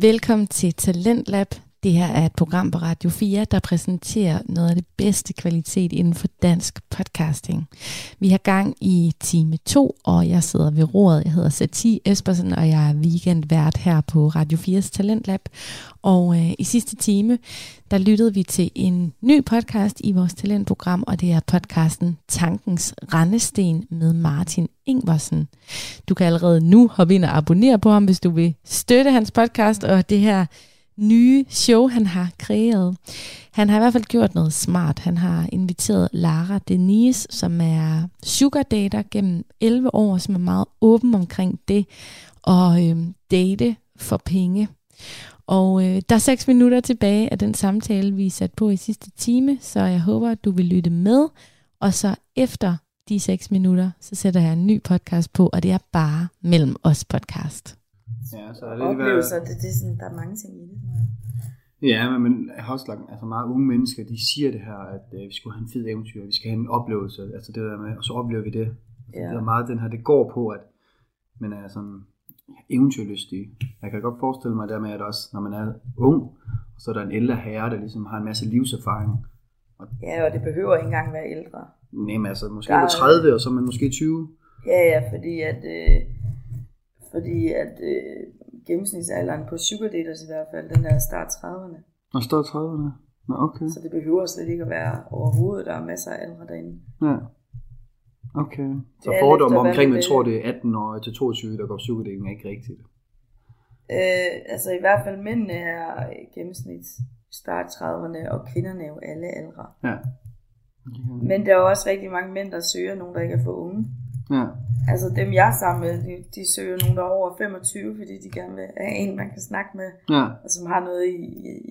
Velkommen til Talentlab. Det her er et program på Radio 4, der præsenterer noget af det bedste kvalitet inden for dansk podcasting. Vi har gang i time 2, og jeg sidder ved roret. Jeg hedder Sati Espersen, og jeg er weekendvært her på Radio 4's Talentlab. Og øh, i sidste time, der lyttede vi til en ny podcast i vores talentprogram, og det er podcasten Tankens Rendesten med Martin Ingvarsen. Du kan allerede nu hoppe ind og abonnere på ham, hvis du vil støtte hans podcast og det her nye show, han har kreeret. Han har i hvert fald gjort noget smart. Han har inviteret Lara Denise, som er sugar dater gennem 11 år, som er meget åben omkring det, og øh, date for penge. Og øh, der er 6 minutter tilbage af den samtale, vi satte på i sidste time, så jeg håber, at du vil lytte med. Og så efter de 6 minutter, så sætter jeg en ny podcast på, og det er bare Mellem os podcast. Ja, så er det oplevelser, det, det er sådan, der er mange ting i det. Ja, men, lagt, altså meget unge mennesker, de siger det her, at øh, vi skulle have en fed eventyr, vi skal have en oplevelse, altså det der med, og så oplever vi det. Altså, Ja. Det er meget den her, det går på, at man er sådan eventyrlystig. Jeg kan godt forestille mig der med, at også når man er ung, og så er der en ældre herre, der ligesom har en masse livserfaring. Ja, og det behøver ikke engang være ældre. Nej, men altså måske Der er- 30, og så er man måske 20. Ja, ja, fordi at, øh, fordi at øh, gennemsnitsalderen på sugar daters i hvert fald, den er start 30'erne. Og står 30'erne. Nå, okay. Så det behøver slet ikke at være overhovedet. Der er masser af ældre derinde. Ja. Okay. Så Ja, fordomme omkring, man tror, det er 18 år til 22, der går sugardating, er ikke rigtigt. Øh, altså i hvert fald mændene er gennemsnits start 30'erne, og kvinderne er jo alle ældre. Ja. Men der er også rigtig mange mænd, der søger nogen, der ikke er for unge. Ja. Altså dem jeg er sammen med, de, de søger nogen, der er over 25, fordi de gerne vil have en, man kan snakke med, Ja. og som har noget i,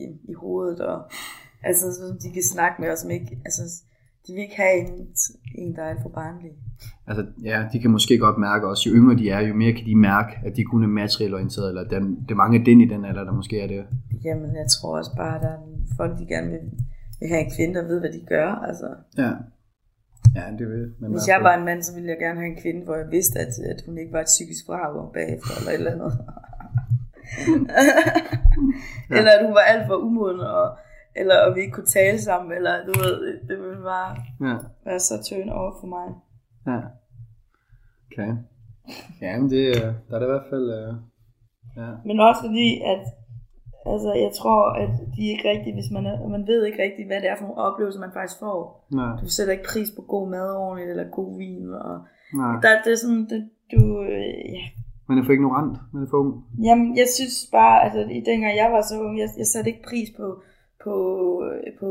i, i, hovedet, og altså, som de kan snakke med, og som ikke, altså, de vil ikke have en, en der er alt for barnlig. Altså, ja, de kan måske godt mærke også, jo yngre de er, jo mere kan de mærke, at de kun er materielt orienteret, eller den, det er mange af den i den alder, der måske er det. Jamen, jeg tror også bare, at der er folk, de gerne vil, vil have en kvinde, der ved, hvad de gør. Altså, Ja. Ja, det vil man. hvis jeg var en mand, så ville jeg gerne have en kvinde, hvor jeg vidste, at, at hun ikke var et psykisk vrag bagefter, eller et eller andet. eller at hun var alt for umoden, og, eller at vi ikke kunne tale sammen, eller du ved, det ville bare Ja. være så turn over for mig. Ja. Okay. Ja, men det, der er det i hvert fald... Øh, ja. Men også fordi, at altså, jeg tror, at de ikke rigtig, hvis man, er, man ved ikke rigtigt, hvad det er for nogle oplevelser, man faktisk får. Nej, Du sætter ikke pris på god mad ordentligt, eller god vin, og nej. der, det er sådan, det, du, øh, ja. Man er for ignorant, man er for ung. Jamen, jeg synes bare, altså, i dengang jeg var så ung, jeg, jeg satte ikke pris på, på, øh, på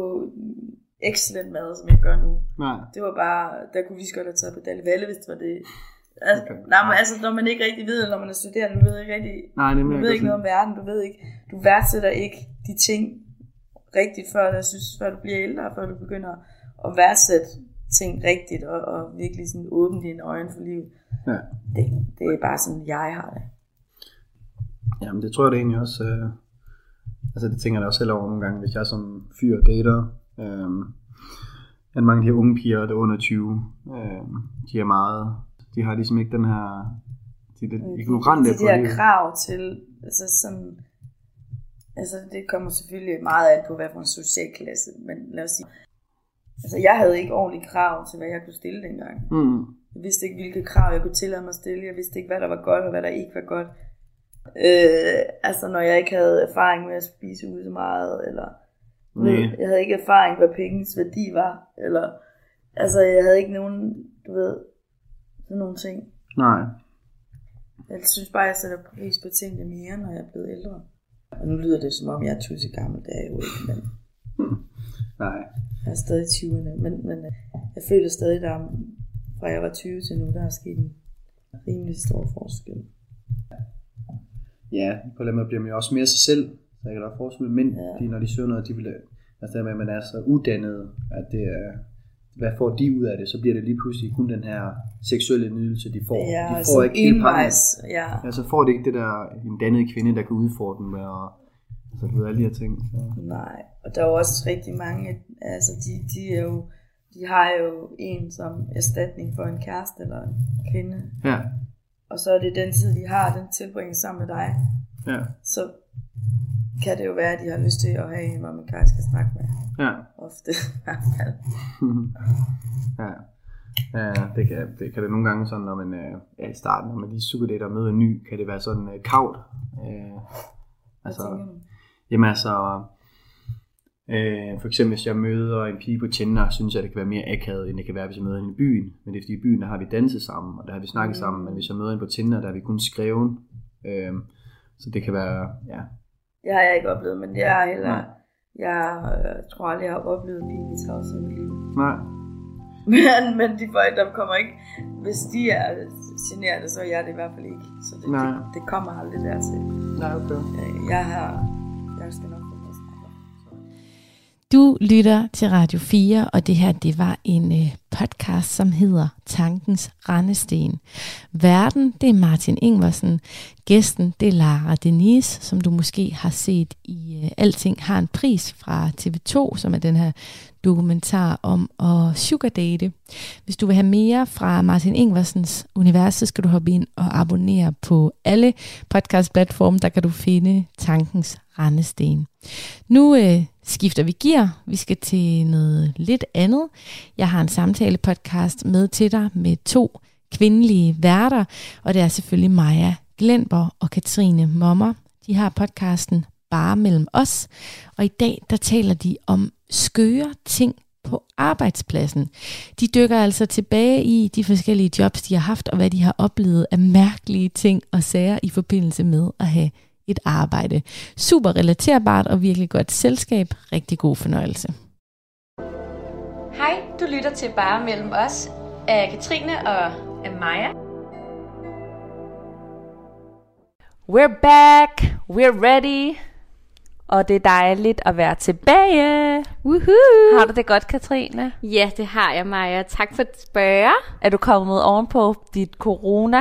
excellent mad, som jeg gør nu. Nej. Det var bare, der kunne vi så godt have taget på Dalle Valle, hvis det var det. Altså, Okay. nej, men altså, når man ikke rigtig ved, når man er studerende, du ved ikke rigtig, Nej, det er du ved ikke noget om verden, du ved ikke, du værdsætter ikke de ting rigtigt, før, jeg synes, før du bliver ældre, før du begynder at værdsætte ting rigtigt, og, og virkelig sådan åbne dine øjne for livet. Ja. Det, det er bare sådan, jeg har det. Jamen, det tror jeg da egentlig også... Øh, altså, det tænker jeg da også selv over nogle gange, hvis jeg som fyr dater... Øh, at mange af de her unge piger, der er under 20, øh, de er meget... De har ligesom ikke den her... De er lidt ignorante de, de på der livet. krav til, altså sådan, altså det kommer selvfølgelig meget an på, hvad for en social klasse, men lad os sige, altså jeg havde ikke ordentlige krav til, hvad jeg kunne stille dengang. Mm. Jeg vidste ikke, hvilke krav jeg kunne tillade mig at stille. Jeg vidste ikke, hvad der var godt og hvad der ikke var godt. Øh, altså, når jeg ikke havde erfaring med at spise ude så meget, eller Nej. jeg havde ikke erfaring, hvad pengens værdi var, eller altså, jeg havde ikke nogen, du ved, sådan nogle ting. Nej. Jeg synes bare, jeg sætter pris på tingene mere, når jeg er blevet ældre. Og nu lyder det, som om jeg er tusind gammel, det er jeg jo ikke, men Nej. jeg er stadig i 20'erne. Men, men øh, jeg føler stadig, der er, fra jeg var 20 til nu, der er sket en rimelig stor forskel. Ja, på den måde bliver man jo også mere sig selv. Så jeg kan da forestille mig, mænd, ja. de, når de søger noget, de vil, altså det med, at man er så uddannet, at det er, hvad får de ud af det, så bliver det lige pludselig kun den her seksuelle nydelse, de får. Ja, de altså får ikke hele pakken. ja. Ja, så får det ikke det der, en dannet kvinde, der kan udfordre dem med at, altså du ved, alle de her ting. Så. Nej, og der er jo også rigtig mange, altså de, de er jo, de har jo en som erstatning for en kæreste eller en kvinde. Ja, Og så er det den tid, de har, den tilbringer sammen med dig. ja, Så kan det jo være, at de har lyst til at have en, hvor man kan skal snakke med. Ja. Ofte i hvert fald. ja. Ja, det kan, det kan det nogle gange sådan, når man øh, er i starten, når man lige sugardater og møder en ny, kan det være sådan øh, kavt. Øh, Altså, jamen altså, øh, for eksempel hvis jeg møder en pige på Tinder, synes jeg, det kan være mere akavet, end det kan være, hvis jeg møder hende i byen. Men det er fordi i byen, der har vi danset sammen, og der har vi snakket Mm. sammen. Men hvis jeg møder hende på Tinder, der har vi kun skrevet. Øh, så det kan være, ja, Det har jeg ikke oplevet, men det er heller... Nej. Jeg øh, tror aldrig, jeg har oplevet pinlig tavshed i mit liv. nej, Men, men de folk, der kommer ikke... Hvis de er generede, så er jeg det i hvert fald ikke. Så det, Nej. det, det kommer aldrig dertil. nej, okay. Øh, Jeg har... Jeg skal nok du lytter til Radio 4, og det her det var en øh, podcast, som hedder Tankens Rendesten. Verden, det er Martin Ingvarsen. Gæsten, det er Lara Denise, som du måske har set i øh, Alting har en pris fra TV2, som er den her dokumentar om at sugardate. Hvis du vil have mere fra Martin Ingvarsens univers, så skal du hoppe ind og abonnere på alle podcast-platforme, der kan du finde Tankens Rendesten. Nu øh, skifter vi gear. Vi skal til noget lidt andet. Jeg har en samtale-podcast med til dig med to kvindelige værter, og det er selvfølgelig Maja Glenborg og Katrine Mommer. De har podcasten Bare mellem os, og i dag der taler de om skøre ting på arbejdspladsen. De dykker altså tilbage i de forskellige jobs, de har haft, og hvad de har oplevet af mærkelige ting og sager i forbindelse med at have et arbejde. Super relaterbart og virkelig godt selskab. Rigtig god fornøjelse. Hej, du lytter til Bare Mellem Os af Katrine og af Maja. We're back, we're ready, og det er dejligt at være tilbage. Woohoo! Har du det godt, Katrine? Ja, det har jeg, Maja. Tak for at spørge. Er du kommet ovenpå dit corona?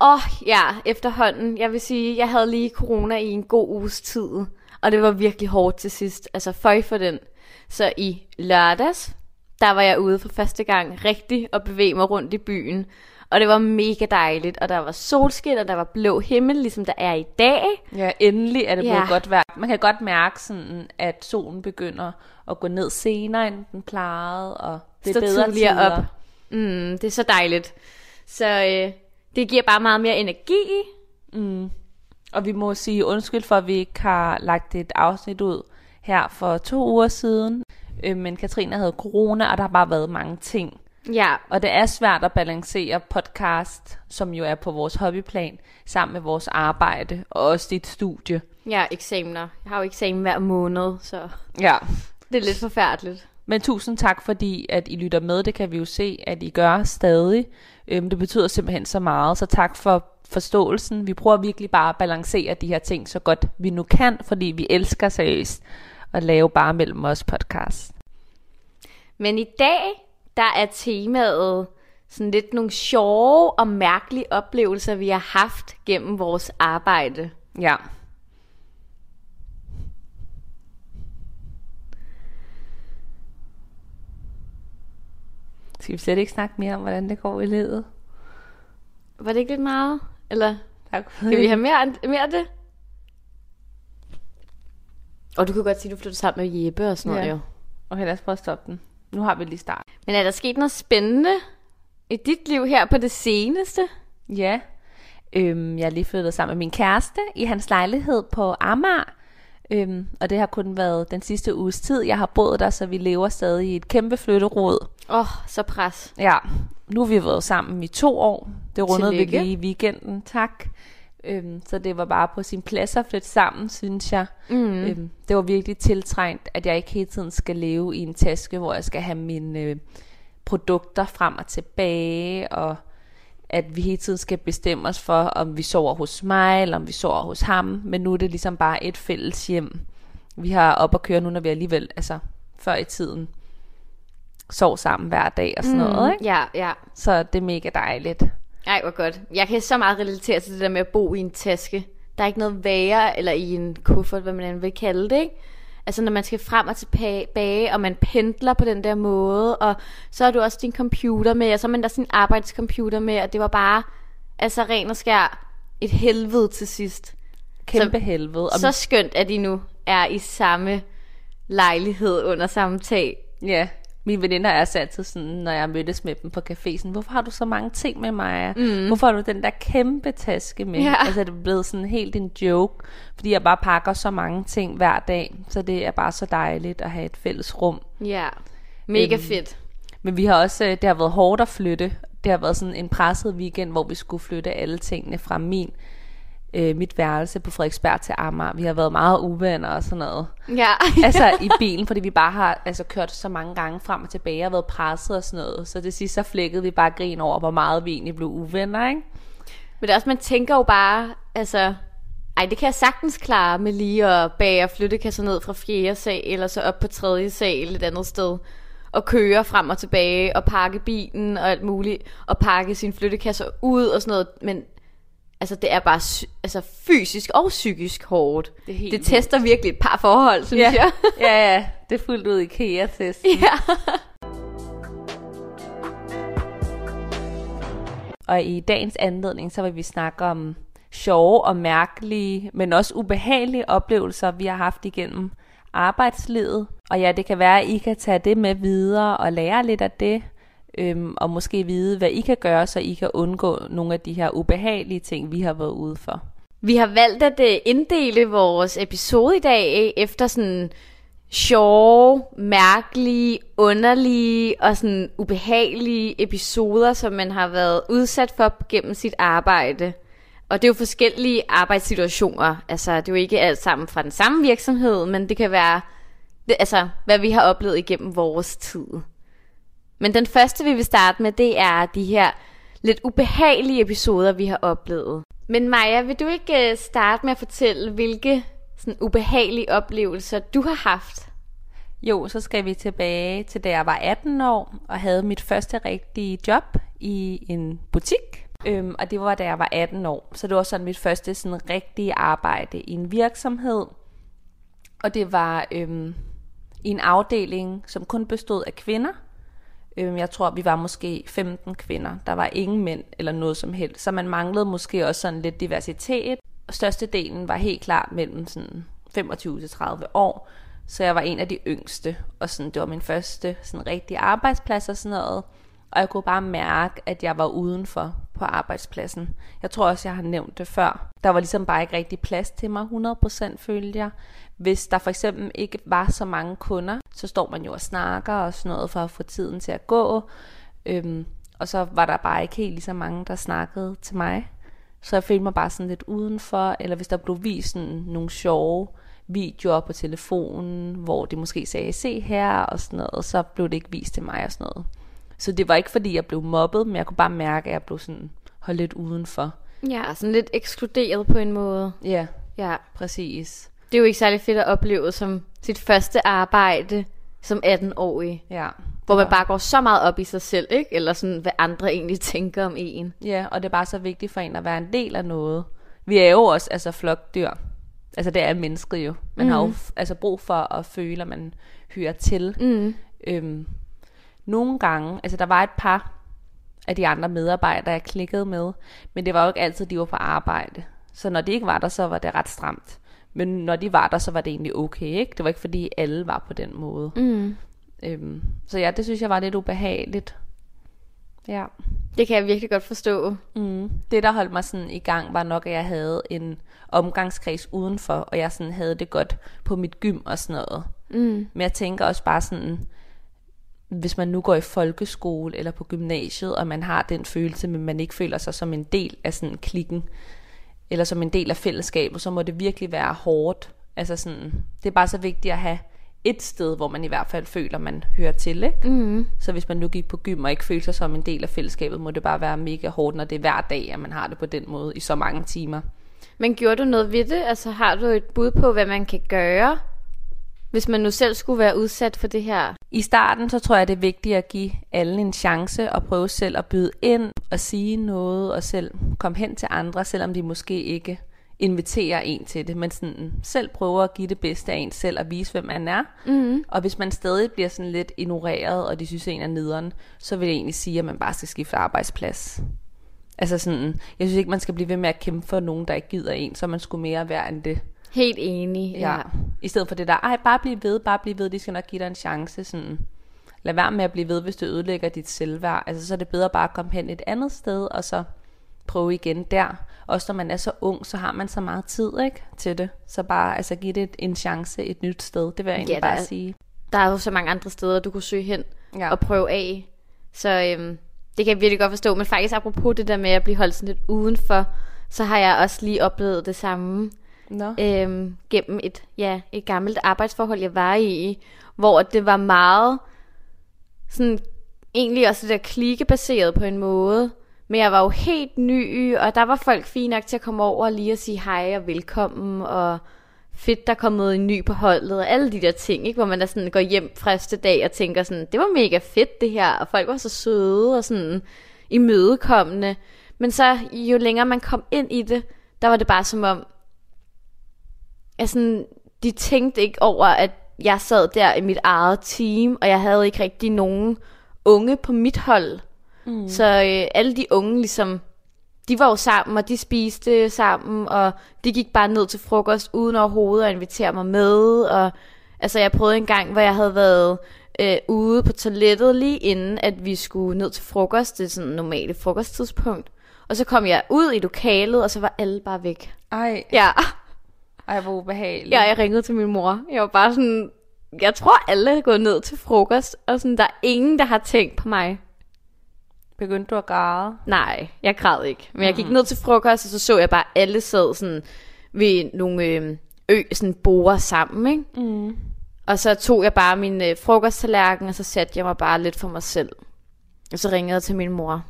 Åh, oh, ja, efterhånden. Jeg vil sige, jeg havde lige corona i en god uges tid, og det var virkelig hårdt til sidst. Altså, føj for den. Så i lørdags, der var jeg ude for første gang rigtig og bevæge mig rundt i byen. Og det var mega dejligt, og der var solskin, og der var blå himmel, ligesom der er i dag. Ja, endelig er det Ja. blevet godt vejr. Man kan godt mærke, sådan, at solen begynder at gå ned senere, end den plejede, og det er bedre tider. op. Mm, det er så dejligt. Så øh, det giver bare meget mere energi. Mm. Og vi må sige undskyld for, at vi ikke har lagt et afsnit ud her for to uger siden. Øh, Men Katrine havde corona, og der har bare været mange ting. Ja, Og det er svært at balancere podcast, som jo er på vores hobbyplan, sammen med vores arbejde og også dit studie. ja, eksamener. Jeg har jo eksamen hver måned, så Ja. det er lidt forfærdeligt. Men tusind tak, fordi at I lytter med. Det kan vi jo se, at I gør stadig. Øhm, det betyder simpelthen så meget, så tak for forståelsen. Vi prøver virkelig bare at balancere de her ting så godt vi nu kan, fordi vi elsker seriøst at lave bare mellem os podcast. Men i dag, der er temaet sådan lidt nogle sjove og mærkelige oplevelser, vi har haft gennem vores arbejde. Ja. Skal vi slet ikke snakke mere om, hvordan det går i livet? Var det ikke lidt meget? Eller Tak. skal vi have mere, mere af det? Og du kan godt sige, at du flytter sammen med Jeppe og sådan noget Ja. jo. Okay, lad os prøve at stoppe den. Nu har vi lige start. Men er der sket noget spændende i dit liv her på det seneste? Ja. Øhm, jeg er lige flyttet sammen med min kæreste i hans lejlighed på Amager. Øhm, og det har kun været den sidste uges tid. Jeg har boet der, så vi lever stadig i et kæmpe flytterod. Åh, oh, så pres. Ja, nu har vi været sammen i to år. Det rundede vi Tillykke. lige i weekenden, tak. Øhm, så det var bare på sin plads at flytte sammen, synes jeg. Mm. Øhm, det var virkelig tiltrængt, at jeg ikke hele tiden skal leve i en taske, hvor jeg skal have mine øh, produkter frem og tilbage, og at vi hele tiden skal bestemme os for, om vi sover hos mig, eller om vi sover hos ham. Men nu er det ligesom bare et fælles hjem. Vi har op at køre nu, når vi alligevel, altså før i tiden, sov sammen hver dag og sådan mm. noget, ikke? Ja, ja. Så det er mega dejligt. Ej, hvor godt. Jeg kan så meget relatere til det der med at bo i en taske. Der er ikke noget værre, eller i en kuffert, hvad man end vil kalde det, ikke? Altså når man skal frem og tilbage, og man pendler på den der måde, og så har du også din computer med, og så har man der sin arbejdscomputer med, og det var bare, altså ren og skær, et helvede til sidst. kæmpe så, helvede. Og så skønt, at I nu er i samme lejlighed under samme tag. Ja, mine veninder er altid sådan, når jeg mødtes med dem på café, sådan, hvorfor har du så mange ting med mig? Mm. Hvorfor har du den der kæmpe taske med? Ja. Altså det er blevet sådan helt en joke, fordi jeg bare pakker så mange ting hver dag, så det er bare så dejligt at have et fælles rum. Ja, mega øhm, fedt. Men vi har også, øh, det har været hårdt at flytte. Det har været sådan en presset weekend, hvor vi skulle flytte alle tingene fra min øh, mit værelse på Frederiksberg til Amager. Vi har været meget uvenner og sådan noget. Ja. altså i bilen, fordi vi bare har altså, kørt så mange gange frem og tilbage og været presset og sådan noget. Så det sidste så flækkede vi bare grin over, hvor meget vi egentlig blev uvenner, ikke? Men det er også, man tænker jo bare, altså... Ej, det kan jeg sagtens klare med lige at bære flyttekasser ned fra fjerde sal, eller så op på tredje sal et andet sted og køre frem og tilbage og pakke bilen og alt muligt og pakke sine flyttekasser ud og sådan noget, men altså det er bare altså fysisk og psykisk hårdt. Det, det tester virkelig et par forhold, synes ja. jeg. ja, ja, det er fuldt ud IKEA-test. Ja. og i dagens anledning, så vil vi snakke om sjove og mærkelige, men også ubehagelige oplevelser, vi har haft igennem arbejdslivet. Og ja, det kan være, at I kan tage det med videre og lære lidt af det, øhm, og måske vide, hvad I kan gøre, så I kan undgå nogle af de her ubehagelige ting, vi har været ude for. Vi har valgt at øh, inddele vores episode i dag øh, efter sådan sjove, mærkelige, underlige og sådan ubehagelige episoder, som man har været udsat for gennem sit arbejde. Og det er jo forskellige arbejdssituationer. Altså, det er jo ikke alt sammen fra den samme virksomhed, men det kan være, det, altså, hvad vi har oplevet igennem vores tid. Men den første, vi vil starte med, det er de her lidt ubehagelige episoder, vi har oplevet. Men Maja, vil du ikke øh, starte med at fortælle, hvilke sådan, ubehagelige oplevelser du har haft? Jo, så skal vi tilbage til da jeg var 18 år og havde mit første rigtige job i en butik. Øhm, og det var da jeg var 18 år. Så det var sådan mit første sådan rigtige arbejde i en virksomhed. Og det var øhm, i en afdeling, som kun bestod af kvinder. Øhm, jeg tror, vi var måske 15 kvinder. Der var ingen mænd eller noget som helst. Så man manglede måske også sådan lidt diversitet. Og størstedelen var helt klart mellem sådan 25 til 30 år. Så jeg var en af de yngste, og sådan, det var min første sådan, rigtige arbejdsplads og sådan noget. Og jeg kunne bare mærke, at jeg var udenfor på arbejdspladsen. Jeg tror også, jeg har nævnt det før. Der var ligesom bare ikke rigtig plads til mig 100% følte jeg. Hvis der for eksempel ikke var så mange kunder, så står man jo og snakker og sådan noget for at få tiden til at gå. Øhm, og så var der bare ikke helt lige så mange, der snakkede til mig. Så jeg følte mig bare sådan lidt udenfor, eller hvis der blev vist sådan nogle sjove videoer på telefonen, hvor det måske sagde, se her og sådan noget, så blev det ikke vist til mig og sådan noget. Så det var ikke fordi, jeg blev mobbet, men jeg kunne bare mærke, at jeg blev sådan holdt lidt udenfor. Ja, sådan lidt ekskluderet på en måde. Ja, ja. præcis. Det er jo ikke særlig fedt at opleve som sit første arbejde som 18-årig. Ja. Hvor man bare går så meget op i sig selv, ikke? Eller sådan, hvad andre egentlig tænker om en. Ja, og det er bare så vigtigt for en at være en del af noget. Vi er jo også altså flokdyr. Altså det er mennesket jo. Man mm. har jo mm. altså brug for at føle, at man hører til. Mm. Øhm, nogle gange, altså der var et par af de andre medarbejdere, jeg klikkede med, men det var jo ikke altid, de var på arbejde. Så når de ikke var der, så var det ret stramt. Men når de var der, så var det egentlig okay, ikke? Det var ikke fordi alle var på den måde. Mm. Øhm, så ja, det synes jeg var lidt ubehageligt. Ja. Det kan jeg virkelig godt forstå. Mm. Det, der holdt mig sådan i gang, var nok, at jeg havde en omgangskreds udenfor, og jeg sådan havde det godt på mit gym og sådan noget. Mm. Men jeg tænker også bare sådan, hvis man nu går i folkeskole eller på gymnasiet, og man har den følelse, men man ikke føler sig som en del af sådan klikken, eller som en del af fællesskabet, så må det virkelig være hårdt. Altså sådan, det er bare så vigtigt at have et sted, hvor man i hvert fald føler, man hører til. Ikke? Mm. Så hvis man nu gik på gym og ikke føler sig som en del af fællesskabet, må det bare være mega hårdt, når det er hver dag, at man har det på den måde i så mange timer. Men gjorde du noget ved det? Altså har du et bud på, hvad man kan gøre hvis man nu selv skulle være udsat for det her? I starten, så tror jeg, det er vigtigt at give alle en chance og prøve selv at byde ind og sige noget og selv komme hen til andre, selvom de måske ikke inviterer en til det, men sådan selv prøver at give det bedste af en selv og vise, hvem man er. Mm. Og hvis man stadig bliver sådan lidt ignoreret, og de synes, en er nederen, så vil jeg egentlig sige, at man bare skal skifte arbejdsplads. Altså sådan, jeg synes ikke, man skal blive ved med at kæmpe for nogen, der ikke gider en, så man skulle mere være end det. Helt enig. Ja. ja. I stedet for det der, ej, bare bliv ved, bare bliv ved, de skal nok give dig en chance. Sådan. Lad være med at blive ved, hvis det ødelægger dit selvværd. Altså, så er det bedre bare at komme hen et andet sted, og så prøve igen der. Også når man er så ung, så har man så meget tid ikke, til det. Så bare altså, give det en chance et nyt sted. Det vil jeg egentlig Ja, bare er- sige. Der er jo så mange andre steder, du kunne søge hen Ja. og prøve af. Så øhm, det kan jeg virkelig godt forstå. Men faktisk apropos det der med at blive holdt sådan lidt udenfor, så har jeg også lige oplevet det samme no. øhm, gennem et, ja, et gammelt arbejdsforhold, jeg var i, hvor det var meget sådan, egentlig også det der klikkebaseret på en måde. Men jeg var jo helt ny, og der var folk fine nok til at komme over og lige at sige hej og velkommen, og fedt, der er kommet en ny på holdet, og alle de der ting, ikke? hvor man da sådan går hjem første dag og tænker sådan, det var mega fedt det her, og folk var så søde og sådan imødekommende. Men så jo længere man kom ind i det, der var det bare som om, altså, de tænkte ikke over, at jeg sad der i mit eget team, og jeg havde ikke rigtig nogen unge på mit hold. Mm. Så øh, alle de unge ligesom, de var jo sammen, og de spiste sammen, og de gik bare ned til frokost uden overhovedet at invitere mig med. Og altså, jeg prøvede en gang, hvor jeg havde været øh, ude på toilettet lige inden, at vi skulle ned til frokost. Det er sådan normale frokosttidspunkt. Og så kom jeg ud i lokalet, og så var alle bare væk. Ej, Ja, ej, hvor ubehageligt. ja jeg ringede til min mor. Jeg var bare sådan, jeg tror alle er gået ned til frokost, og sådan, der er ingen, der har tænkt på mig. Begyndte du at græde? Nej, jeg græd ikke. Men jeg gik ned til frokost, og så så jeg bare, alle sad sådan ved nogle øh, ø, sådan borer sammen, ikke? Mm. Og så tog jeg bare min øh, frokosttallerken, og så satte jeg mig bare lidt for mig selv. Og så ringede jeg til min mor.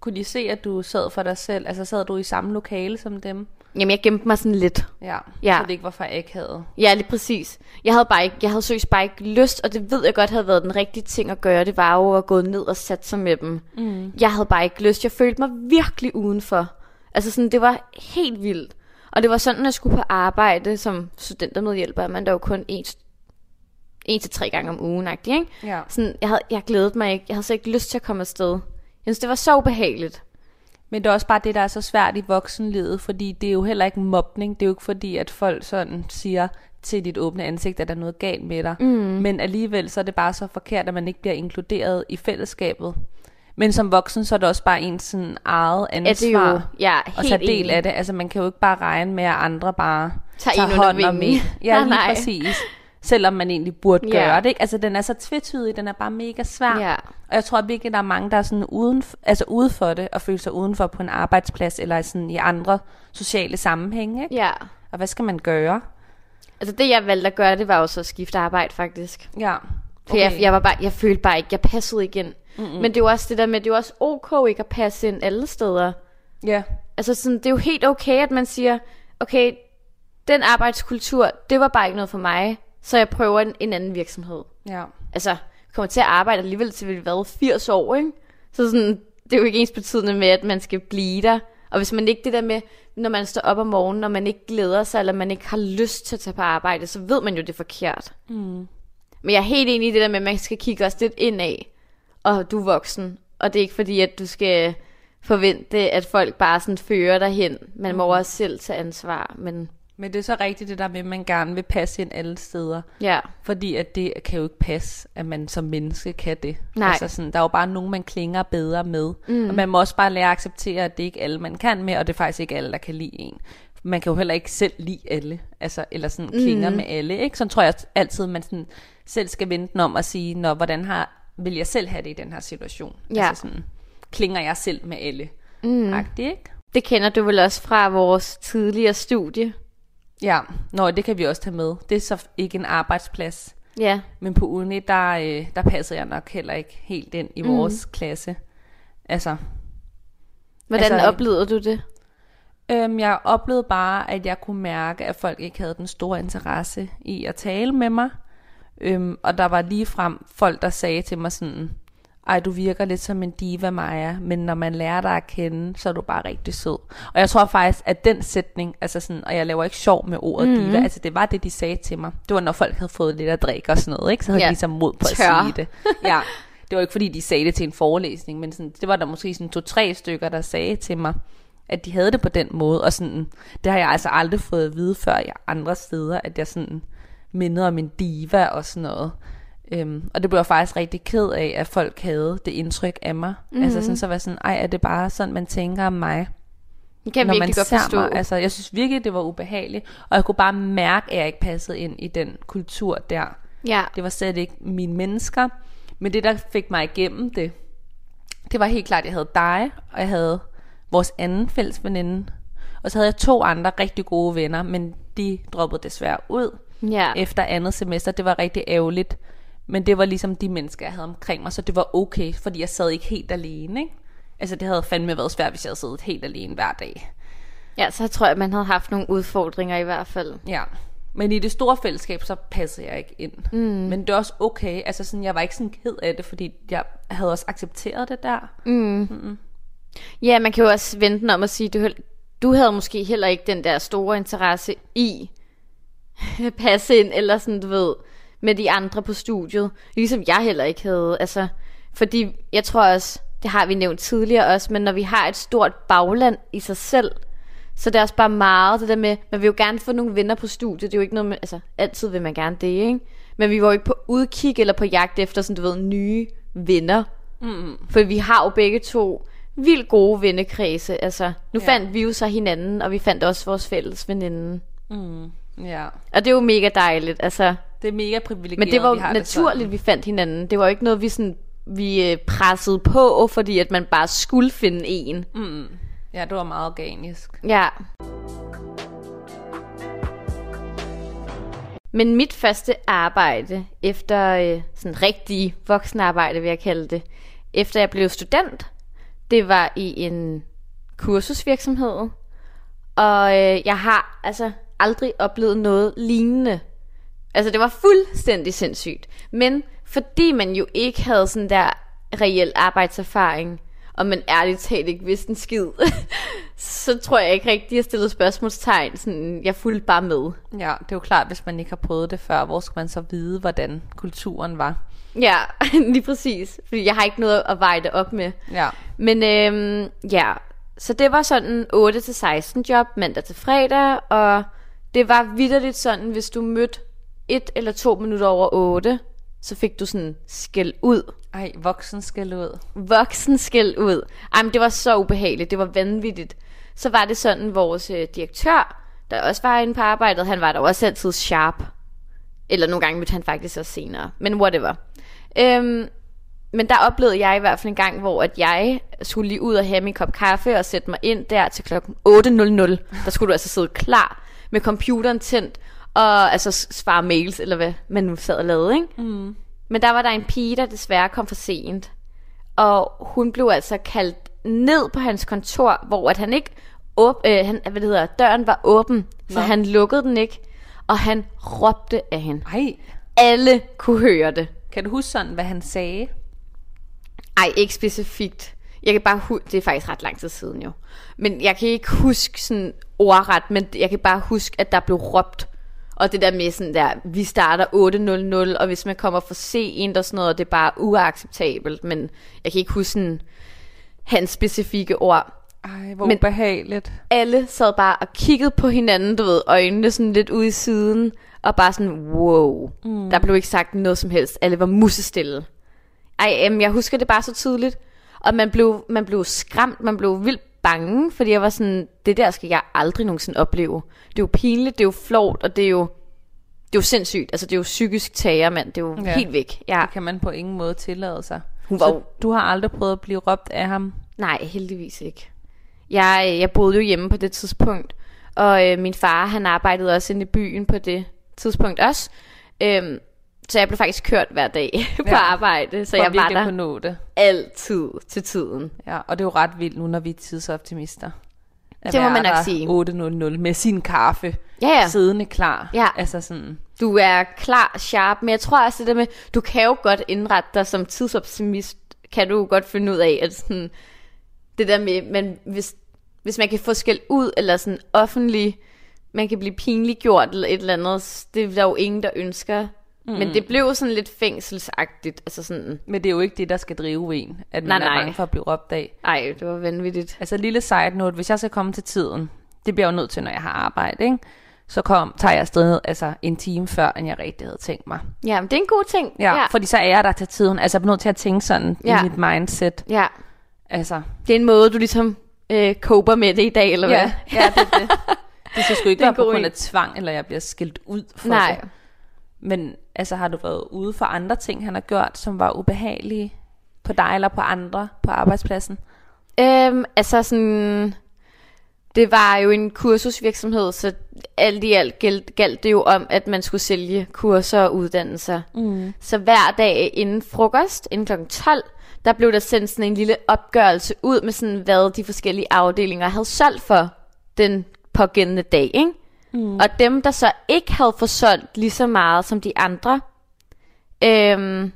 Kunne de se, at du sad for dig selv? Altså sad du i samme lokale som dem? Jamen, jeg gemte mig sådan lidt. Ja, Ja. så det ikke var for akavet. Ja, lige præcis. Jeg havde bare ikke, jeg havde seriøst bare ikke lyst, og det ved jeg godt havde været den rigtige ting at gøre. Det var jo at gå ned og sætte sig med dem. Mm. Jeg havde bare ikke lyst. Jeg følte mig virkelig udenfor. Altså sådan, det var helt vildt. Og det var sådan, at jeg skulle på arbejde som studentermedhjælper, man der jo kun en, en til tre gange om ugen, ikke? Ja. Sådan, jeg, havde, jeg glædede mig ikke. Jeg havde så ikke lyst til at komme afsted. Jeg synes, det var så ubehageligt. Men det er også bare det, der er så svært i voksenlivet, fordi det er jo heller ikke mobning. Det er jo ikke fordi, at folk sådan siger til dit åbne ansigt, at der er noget galt med dig. Mm. Men alligevel så er det bare så forkert, at man ikke bliver inkluderet i fællesskabet. Men som voksen, så er det også bare ens sådan eget ansvar. det jo, ja, og helt tage del af det. Altså man kan jo ikke bare regne med, at andre bare Tager tager hånd om en. Ja, lige nej. præcis. Selvom man egentlig burde Ja. gøre det. Ikke? Altså den er så tvetydig, den er bare mega svær. Ja. Og jeg tror virkelig, der er mange, der er sådan uden, altså ude for det, og føler sig udenfor på en arbejdsplads, eller sådan i andre sociale sammenhænge. Ikke? Ja. Og hvad skal man gøre? Altså det, jeg valgte at gøre, det var jo så at skifte arbejde, faktisk. Ja. For okay. jeg, jeg, var bare, jeg følte bare ikke, jeg passede ind. Mm-hmm. Men det er jo også det der med, det er jo også ok ikke at passe ind alle steder. Ja. Altså sådan, det er jo helt okay, at man siger, okay, den arbejdskultur, det var bare ikke noget for mig, så jeg prøver en, en anden virksomhed. Ja. Altså, kommer til at arbejde alligevel til, vi har været 80 år, ikke? Så sådan, det er jo ikke ens betydende med, at man skal blive der. Og hvis man ikke det der med, når man står op om morgenen, og man ikke glæder sig, eller man ikke har lyst til at tage på arbejde, så ved man jo, det er forkert. Mm. Men jeg er helt enig i det der med, at man skal kigge også lidt indad, og du er voksen. Og det er ikke fordi, at du skal forvente, at folk bare sådan fører dig hen. Man må også selv tage ansvar. Men Men det er så rigtigt det der med, at man gerne vil passe ind alle steder. ja, Fordi at det kan jo ikke passe, at man som menneske kan det. Nej. Altså sådan, der er jo bare nogen, man klinger bedre med. Mm. Og man må også bare lære at acceptere, at det ikke alle, man kan med, og det er faktisk ikke alle, der kan lide en. Man kan jo heller ikke selv lide alle, altså, eller sådan klinger mm. med alle. Ikke? Sådan tror jeg altid, man sådan selv skal vende den om og sige, Nå, hvordan har, vil jeg selv have det i den her situation? Ja. Altså sådan, klinger jeg selv med alle? Mm. Agtigt, ikke? det kender du vel også fra vores tidligere studie. Ja, Nå, det kan vi også tage med. Det er så ikke en arbejdsplads. Ja, Men på uni, der, øh, der passede jeg nok heller ikke helt ind i vores mm. klasse. Altså, hvordan Altså, altså, oplevede du det? øhm, jeg oplevede bare, at jeg kunne mærke, at folk ikke havde den store interesse i at tale med mig. Øhm, og der var lige frem folk, der sagde til mig sådan, ej, du virker lidt som en diva, Maja, men når man lærer dig at kende, så er du bare rigtig sød. Og jeg tror faktisk, at den sætning, altså sådan, og jeg laver ikke sjov med ordet mm. diva, altså det var det, de sagde til mig. Det var, når folk havde fået lidt at drikke og sådan noget, ikke? Så havde Ja. de ligesom mod på Tør. at sige det. Ja, det var ikke fordi, de sagde det til en forelæsning, men sådan, det var der måske sådan to-tre stykker, der sagde til mig, at de havde det på den måde, og sådan, det har jeg altså aldrig fået at vide før i andre steder, at jeg sådan mindede om en diva og sådan noget. Øhm, og det blev jeg faktisk rigtig ked af, at folk havde det indtryk af mig. Mm-hmm. Altså sådan, så var sådan, ej, er det bare sådan, man tænker om mig? Det kan jeg når virkelig man godt ser forstå. mig. Altså, jeg synes virkelig, det var ubehageligt. Og jeg kunne bare mærke, at jeg ikke passede ind i den kultur der. Ja. Det var slet ikke mine mennesker. Men det, der fik mig igennem det, det var helt klart, at jeg havde dig, og jeg havde vores anden fælles veninde. Og så havde jeg to andre rigtig gode venner, men de droppede desværre ud Ja. efter andet semester. Det var rigtig ærgerligt. Men det var ligesom de mennesker, jeg havde omkring mig, så det var okay, fordi jeg sad ikke helt alene. Ikke? Altså det havde fandme været svært, hvis jeg havde siddet helt alene hver dag. ja, så tror jeg, at man havde haft nogle udfordringer i hvert fald. Ja. Men i det store fællesskab, så passede jeg ikke ind. Mm. Men det er også okay. Altså sådan, jeg var ikke sådan ked af det, fordi jeg havde også accepteret det der. Ja, man kan jo også vente om at sige, du, du havde måske heller ikke den der store interesse i at passe ind, eller sådan, du ved, med de andre på studiet. Ligesom jeg heller ikke havde. Altså, fordi jeg tror også, det har vi nævnt tidligere også, men når vi har et stort bagland i sig selv, så det er også bare meget det der med, man vil jo gerne få nogle venner på studiet. Det er jo ikke noget med, altså altid vil man gerne det, ikke? Men vi var jo ikke på udkig eller på jagt efter sådan, du ved, nye venner. Mm. For vi har jo begge to vildt gode vennekredse. Altså, nu ja. fandt vi jo så hinanden, og vi fandt også vores fælles veninde. Ja. Og det er jo mega dejligt, altså. Det er mega privilegeret, Men det var vi jo har naturligt, Det vi fandt hinanden. Det var jo ikke noget, vi sådan vi øh, pressede på, fordi at man bare skulle finde en. sådan. ja, det var meget organisk. Ja. Men mit første arbejde, efter øh, sådan rigtig voksenarbejde, vil jeg kalde det, efter jeg blev student, det var i en kursusvirksomhed. Og øh, jeg har altså aldrig oplevet noget lignende. Altså det var fuldstændig sindssygt. Men fordi man jo ikke havde sådan der reel arbejdserfaring, og man ærligt talt ikke vidste en skid, så tror jeg ikke rigtig, at jeg stillede spørgsmålstegn. Sådan, jeg fulgte bare med. Ja, det er jo klart, hvis man ikke har prøvet det før, hvor skal man så vide, hvordan kulturen var? Ja, lige præcis. Fordi jeg har ikke noget at veje det op med. Ja. Men øhm, ja, så det var sådan 8-16 job, mandag til fredag, og det var vidderligt sådan, hvis du mødte et eller to minutter over 8, så fik du sådan skæld ud. Ej, voksen skal ud. Voksen skæld ud. Ej, men det var så ubehageligt, det var vanvittigt. Så var det sådan, vores øh, direktør, der også var inde på arbejdet, han var der også altid sharp. Eller nogle gange mødte han faktisk også senere. Men whatever. Øhm, men der oplevede jeg i hvert fald en gang, hvor at jeg skulle lige ud og have min kop kaffe og sætte mig ind der til klokken 8.00. Der skulle du altså sidde klar med computeren tændt og altså svare mails, eller hvad man nu sad og lavede, ikke? Mm. Men der var der en pige, der desværre kom for sent. Og hun blev altså kaldt ned på hans kontor, hvor at han ikke åb- øh, han, hvad det hedder, døren var åben, så Nå. han lukkede den ikke, og han råbte af hende. Ej, Alle kunne høre det. kan du huske sådan, hvad han sagde? Ej, ikke specifikt. Jeg kan bare hu- det er faktisk ret lang tid siden jo. Men jeg kan ikke huske sådan ordret, men jeg kan bare huske, at der blev råbt. Og det der med sådan der, vi starter 8.00, og hvis man kommer for sent og sådan noget, det er bare uacceptabelt. Men jeg kan ikke huske sådan, hans specifikke ord. Ej, hvor Men- ubehageligt. Alle sad bare og kiggede på hinanden, du ved, øjnene sådan lidt ude i siden, og bare sådan, wow. Mm. Der blev ikke sagt noget som helst. Alle var musestille. Ej, jamen, jeg husker det bare så tydeligt. Og man blev, man blev skræmt, man blev vildt bange, fordi jeg var sådan, det der skal jeg aldrig nogensinde opleve. Det er jo pinligt, det er jo flot, og det er jo, det er jo sindssygt. Altså, det er jo psykisk tager, mand. Det er jo Ja. helt væk. Ja. Det kan man på ingen måde tillade sig. Hun var Så du har aldrig prøvet at blive råbt af ham? Nej, heldigvis ikke. Jeg, jeg boede jo hjemme på det tidspunkt, og øh, min far, han arbejdede også inde i byen på det tidspunkt også. Øhm, så jeg blev faktisk kørt hver dag på Ja. arbejde, så For jeg var der kunne nå det. altid til tiden. Ja, og det er jo ret vildt nu, når vi er tidsoptimister. At Det må man nok sige. 8.00 med sin kaffe, Ja, ja. siddende klar. Ja. Altså sådan, Du er klar, sharp, men jeg tror også det der med, du kan jo godt indrette dig som tidsoptimist, kan du godt finde ud af, at sådan, det der med, men hvis, hvis man kan få skæld ud, eller sådan offentlig, man kan blive pinligt gjort, eller et eller andet, det er der jo ingen, der ønsker. Mm. Men det blev sådan lidt fængselsagtigt. Altså sådan, Men det er jo ikke det, der skal drive en, at man Nej, er nej. bange for at blive råbt af. ej, det var vanvittigt. Altså lille side note, hvis jeg skal komme til tiden, det bliver jeg jo nødt til, når jeg har arbejde, ikke? så kom, tager jeg afsted altså, en time før, end jeg rigtig havde tænkt mig. Ja, men det er en god ting. Ja, ja. fordi så er jeg der til tiden. Altså jeg er nødt til at tænke sådan ja. I mit mindset. ja. Altså, Det er en måde, du ligesom øh, koper med det i dag, eller hvad? ja, ja, det, er det. det skal sgu ikke Det være på grund af tvang, eller jeg bliver skilt ud for Nej. det. Men altså, har du været ude for andre ting, han har gjort, som var ubehagelige på dig eller på andre på arbejdspladsen? Øhm, altså sådan, det var jo en kursusvirksomhed, så alt i alt galt, galt det jo om, at man skulle sælge kurser og uddannelser. Mm. Så hver dag inden frokost, inden kl. 12, der blev der sendt sådan en lille opgørelse ud med sådan, hvad de forskellige afdelinger havde solgt for den pågældende dag, ikke? Mm. Og dem, der så ikke havde forsolgt lige så meget som de andre, øhm,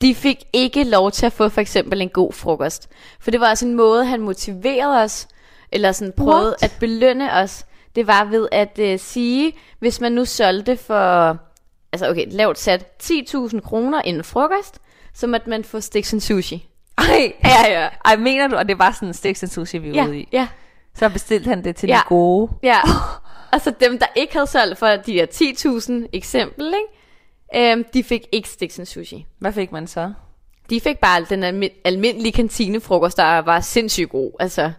de fik ikke lov til at få for eksempel en god frokost. For det var også en måde, han motiverede os, eller sådan prøvede What? at belønne os. Det var ved at øh, sige, hvis man nu solgte for, altså okay, lavt sat, 10.000 kroner inden frokost, så måtte man få sticks and sushi. Ej, Ja, ja. ej, mener du, at det var sådan en sticks and sushi, vi var Ja, ude i? ja, Så bestilte han det til Ja. de gode. ja. Og så dem, der ikke havde solgt for de der 10.000 eksempel, ikke? Øhm, de fik ikke sticks and sushi. Hvad fik man så? De fik bare den almi- almindelige kantinefrokost, der var sindssygt god. Altså.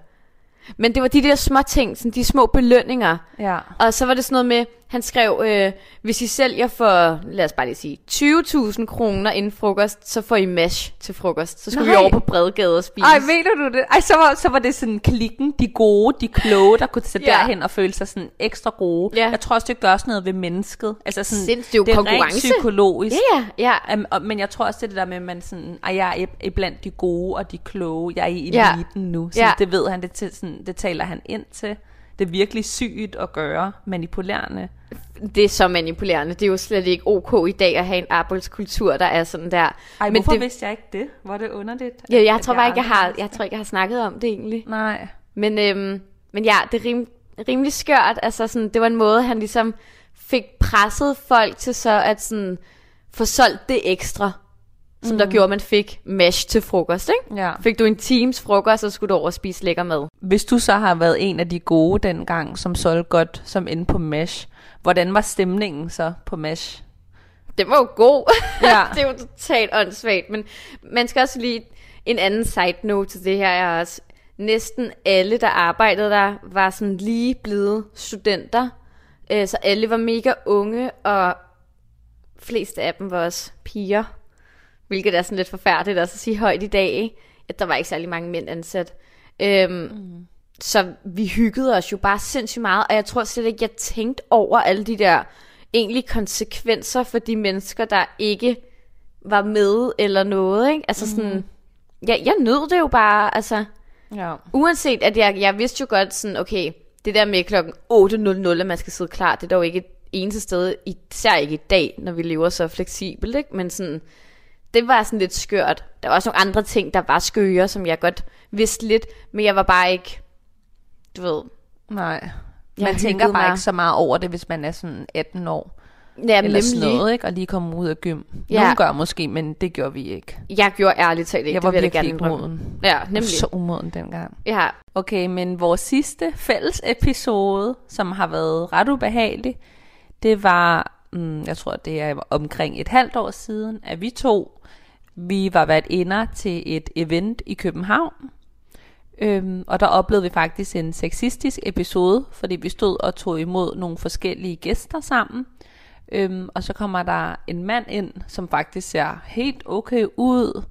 Men det var de der små ting, sådan de små belønninger. Ja. Og så var det sådan noget med, han skrev, øh, hvis I sælger for, lad os bare lige sige, 20.000 kroner inden frokost, så får I mash til frokost. Så skulle Nej. vi over på Bredgade og spise. Ej, mener du det? Ej, så var, så var det sådan klikken, de gode, de kloge, der kunne sætte Ja. ja. derhen og føle sig sådan ekstra gode. Ja. Jeg tror også, det gør også noget ved mennesket. Altså sådan, Sindssygt, det er jo det er konkurrence. rent psykologisk. Ja, ja, ja. Um, og, men jeg tror også, det er det der med, at man sådan, at jeg er i- iblandt de gode og de kloge. Jeg er i Ja. eliten nu. Så Ja. det ved han, det, til, sådan, det taler han ind til. Det er virkelig sygt at gøre, manipulerende. Det er så manipulerende. Det er jo slet ikke ok i dag at have en arbejdskultur, der er sådan der. Ej, Men hvorfor det, vidste jeg ikke det? Var det underligt? ja, jeg tror bare ikke, jeg har, jeg tror ikke, jeg har snakket om det egentlig. Nej. Men, øhm, men ja, det er rim, rimelig skørt. Altså sådan, det var en måde, han ligesom fik presset folk til så at sådan, få solgt det ekstra. Som mm. der gjorde, at man fik mash til frokost, ikke? Ja. Fik du en times frokost, så skulle du over og spise lækker mad. Hvis du så har været en af de gode dengang, som solgte godt, som inde på Mesh, hvordan var stemningen så på Mesh? Det var jo god. Ja. det er jo totalt åndssvagt. Men man skal også lige en anden side note til det her. Er også, næsten alle, der arbejdede der, var sådan lige blevet studenter. Øh, Så alle var mega unge, og fleste af dem var også piger. Hvilket er sådan lidt forfærdeligt også at sige højt i dag, ikke? At der var ikke særlig mange mænd ansat. Øhm, mm. Så vi hyggede os jo bare sindssygt meget, og jeg tror slet ikke, jeg tænkte over alle de der egentlige konsekvenser for de mennesker, der ikke var med eller noget, ikke? Altså sådan, ja, jeg nød det jo bare, altså, Ja. uanset at jeg, jeg vidste jo godt sådan, okay, det der med klokken 8.00, at man skal sidde klar, det er dog ikke et eneste sted, især ikke i dag, når vi lever så fleksibelt, ikke? Men sådan, det var sådan lidt skørt. Der var også nogle andre ting, der var skøre, som jeg godt vidste lidt, men jeg var bare ikke, du ved, Nej. Jeg Man tænker hyggede bare mig. ikke så meget over det, hvis man er sådan 18 år. ja, Eller sådan nemlig. noget, ikke? Og lige komme ud af gym. Ja. Nogle gør måske, men det gjorde vi ikke. Jeg gjorde ærligt talt ikke, Jeg det var jeg da virkelig gerne indrømme. umoden. Ja, Jeg nemlig. så umoden dengang. Ja, Okay, men vores sidste fælles episode, som har været ret ubehagelig, det var, mm, jeg tror det er omkring et halvt år siden, at vi to, vi var været inder til et event i København. Øhm, og der oplevede vi faktisk en sexistisk episode, fordi vi stod og tog imod nogle forskellige gæster sammen. Øhm, og så kommer der en mand ind, som faktisk ser helt okay ud.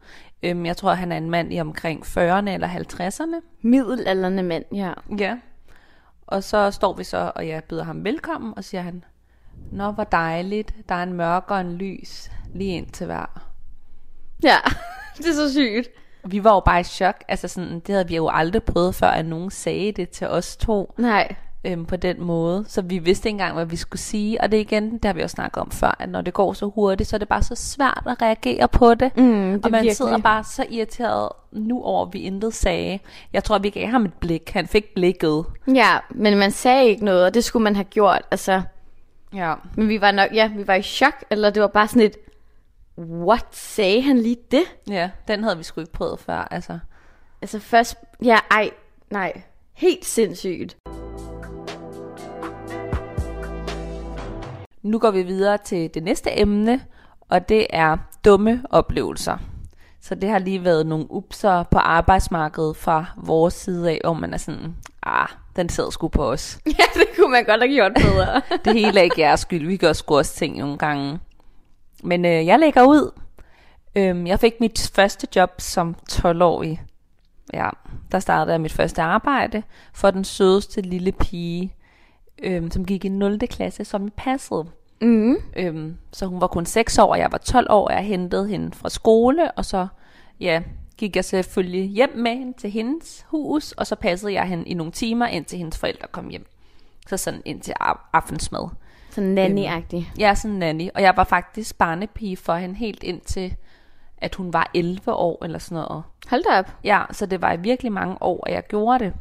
Øhm, jeg tror, han er en mand i omkring 40'erne eller 50'erne. middelalderne mand, ja. Ja. Og så står vi så, og jeg byder ham velkommen, og siger han, Nå, hvor dejligt, der er en mørk og en lys lige ind til hver. Ja, det er så sygt. Vi var jo bare i chok, altså sådan, det havde vi jo aldrig prøvet før, at nogen sagde det til os to Nej, øhm, på den måde. Så vi vidste ikke engang, hvad vi skulle sige, og det igen, det har vi jo snakket om før, at når det går så hurtigt, så er det bare så svært at reagere på det. Mm, det og man virkelig. sidder bare så irriteret nu over, at vi intet sagde. Jeg tror, vi gav ham et blik. Han fik blikket. ja, men man sagde ikke noget, og det skulle man have gjort. Altså, Ja. Men vi var nok, ja, vi var i chok, eller det var bare sådan et, what, sagde han lige det? Ja, den havde vi sgu ikke prøvet før, altså. Altså først, ja, ej, nej, helt sindssygt. Nu går vi videre til det næste emne, og det er dumme oplevelser. Så det har lige været nogle upser på arbejdsmarkedet fra vores side af, hvor man er sådan, ah, den sidder sgu på os. Ja, det kunne man godt have gjort bedre. Det hele er ikke jeres skyld, vi gør sgu også ting nogle gange. Men øh, jeg lægger ud. Øhm, jeg fik mit første job som 12-årig. Ja, der startede jeg mit første arbejde for den sødeste lille pige, øhm, som gik i 0. klasse, som jeg passede. mm. Øhm, så hun var kun 6 år, og jeg var 12 år, og jeg hentede hende fra skole, og så ja, gik jeg selvfølgelig hjem med hende til hendes hus, og så passede jeg hende i nogle timer, indtil hendes forældre kom hjem. Så sådan indtil af- aftensmad. Sådan nanny-agtig. Jeg er sådan nanny, og jeg var faktisk barnepige for hende helt indtil, at hun var 11 år eller sådan noget. Hold da op. Ja, så det var i virkelig mange år, at jeg gjorde det.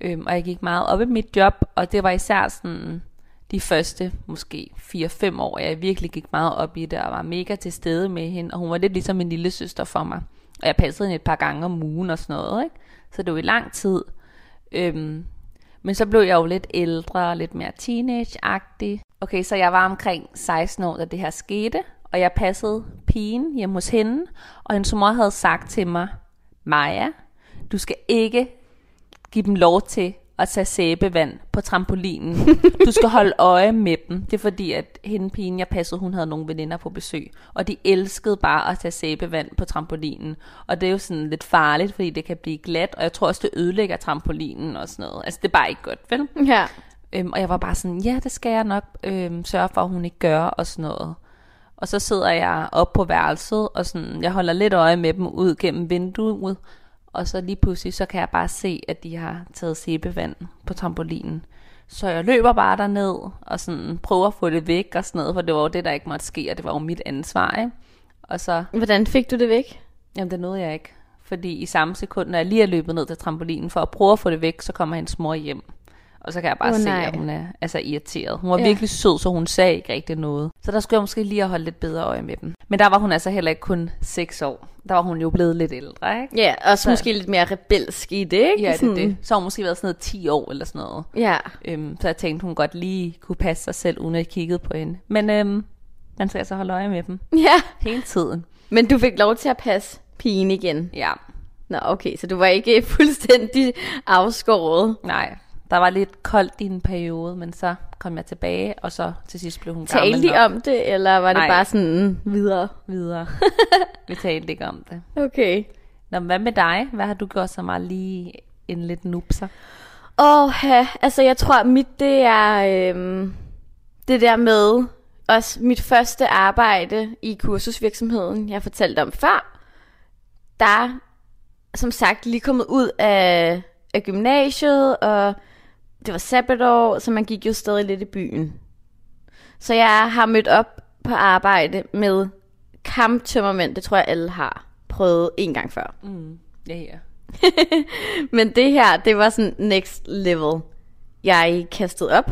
Øhm, og jeg gik meget op i mit job, og det var især sådan de første måske 4-5 år, jeg virkelig gik meget op i det, og var mega til stede med hende, og hun var lidt ligesom en lille søster for mig. Og jeg passede hende et par gange om ugen og sådan noget, ikke? Så det var i lang tid. Øhm, men så blev jeg jo lidt ældre og lidt mere teenage-agtig. Okay, så jeg var omkring 16 år, da det her skete, og jeg passede pigen hjemme hos hende, og hendes mor havde sagt til mig, Maja, du skal ikke give dem lov til at tage sæbevand på trampolinen. Du skal holde øje med dem. Det er fordi, at hende pigen, jeg passede, hun havde nogle veninder på besøg. Og de elskede bare at tage sæbevand på trampolinen. Og det er jo sådan lidt farligt, fordi det kan blive glat. Og jeg tror også, det ødelægger trampolinen og sådan noget. Altså, det er bare ikke godt, vel? Ja. Øhm, og jeg var bare sådan, ja, det skal jeg nok øhm, sørge for, at hun ikke gør og sådan noget. Og så sidder jeg op på værelset, og sådan, jeg holder lidt øje med dem ud gennem vinduet. Og så lige pludselig, så kan jeg bare se, at de har taget sæbevand på trampolinen. Så jeg løber bare derned og sådan prøver at få det væk og sådan noget, for det var jo det, der ikke måtte ske, og det var jo mit ansvar, ikke? Og så, Hvordan fik du det væk? jamen det nåede jeg ikke. Fordi i samme sekund, når jeg lige er løbet ned til trampolinen for at prøve at få det væk, så kommer hendes mor hjem. Og så kan jeg bare oh, se, nej. at hun er altså, irriteret. Hun var Ja. virkelig sød, så hun sagde ikke rigtig noget. Så der skulle jeg måske lige have holdt lidt bedre øje med dem. Men der var hun altså heller ikke kun 6 år. Der var hun jo blevet lidt ældre, ikke? Ja, og så måske lidt mere rebelsk i det, ikke? Ja, det er det. Så har hun måske været sådan noget 10 år eller sådan noget. Ja. Øhm, så jeg tænkte, hun godt lige kunne passe sig selv, uden at jeg kiggede på hende. Men øhm, man skal altså holde øje med dem Ja. hele tiden. Men du fik lov til at passe pigen igen. Ja, Nå, okay, så du var ikke fuldstændig afskåret. nej. Der var lidt koldt i en periode, men så kom jeg tilbage, og så til sidst blev hun gammel Talte de om det, eller var det Nej. bare sådan videre? videre. Vi talte ikke om det. Okay. Nå, hvad med dig? Hvad har du gjort så meget lige en lidt nupser? Åh, ja, altså jeg tror, mit det er øhm, det der med også mit første arbejde i kursusvirksomheden, jeg fortalte om før. Der som sagt lige kommet ud af, af gymnasiet, og det var sabbatår, så man gik jo stadig lidt i byen. Så jeg har mødt op på arbejde med kamptømmermænd, det tror jeg alle har prøvet en gang før. Mm. Ja, ja. Men det her, det var sådan next level. Jeg kastede op.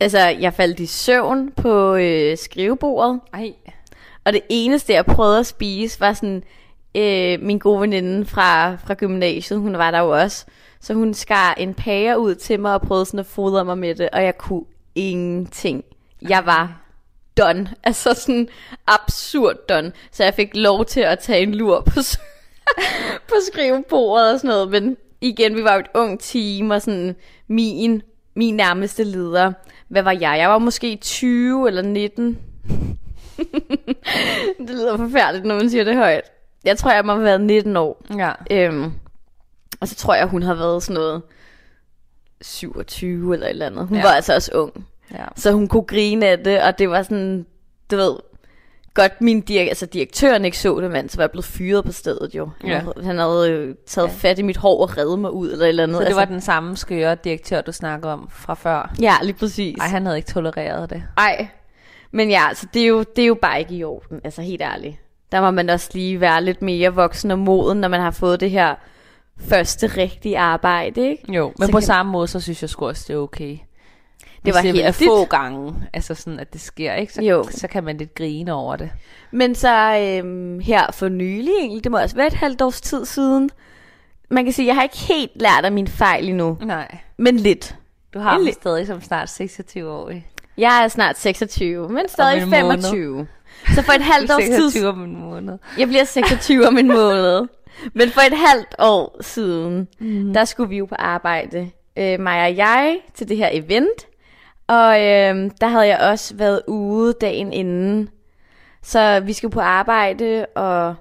Altså, jeg faldt i søvn på øh, skrivebordet. Ej, Og det eneste, jeg prøvede at spise, var sådan øh, min gode veninde fra, fra gymnasiet. Hun var der jo også. Så hun skar en pære ud til mig og prøvede sådan at fodre mig med det. Og jeg kunne ingenting. Jeg var done. Altså sådan absurd done. Så jeg fik lov til at tage en lur på, på skrivebordet og sådan noget. Men igen, vi var jo et ung team, og sådan min, min nærmeste leder. Hvad var jeg? Jeg var måske 20 eller 19. det lyder forfærdeligt, når man siger det højt. Jeg tror, jeg må have været 19 år. ja. Øhm, og så tror jeg, hun har været sådan noget 27 eller et eller andet. Hun ja. Var altså også ung. ja. Så hun kunne grine af det, og det var sådan, du ved, godt min direk, altså direktøren ikke så det, mand, så var jeg blevet fyret på stedet jo. Han, Ja. havde, han havde taget ja. fat i mit hår og reddet mig ud, eller et eller andet. Så det altså, var den samme skøre direktør, du snakker om fra før. Ja, lige præcis. Ej, han havde ikke tolereret det. Ej. Men ja, altså, det, er jo, det er jo bare ikke i orden, altså helt ærligt. Der må man også lige være lidt mere voksen og moden, når man har fået det her første rigtige arbejde, ikke? Jo, men Så på kan- samme måde, så synes jeg sgu også, det er okay. Det var heldigt. få gange, altså sådan, at det sker, ikke? Så, Jo. så kan man lidt grine over det. Men så øhm, her for nylig egentlig, det må også være et halvt års tid siden. Man kan sige, jeg har ikke helt lært af min fejl endnu, Nej. men lidt. Du har Endelig. stadig som snart 26 år. Jeg er snart 26, men stadig en måned. 25. Så for et halvt års tid 26 om en måned. Jeg bliver 26 om en måned. Men for et halvt år siden, mm. der skulle vi jo på arbejde, øh, mig og jeg, til det her event. Og øh, der havde jeg også været ude dagen inden. Så vi skulle på arbejde, og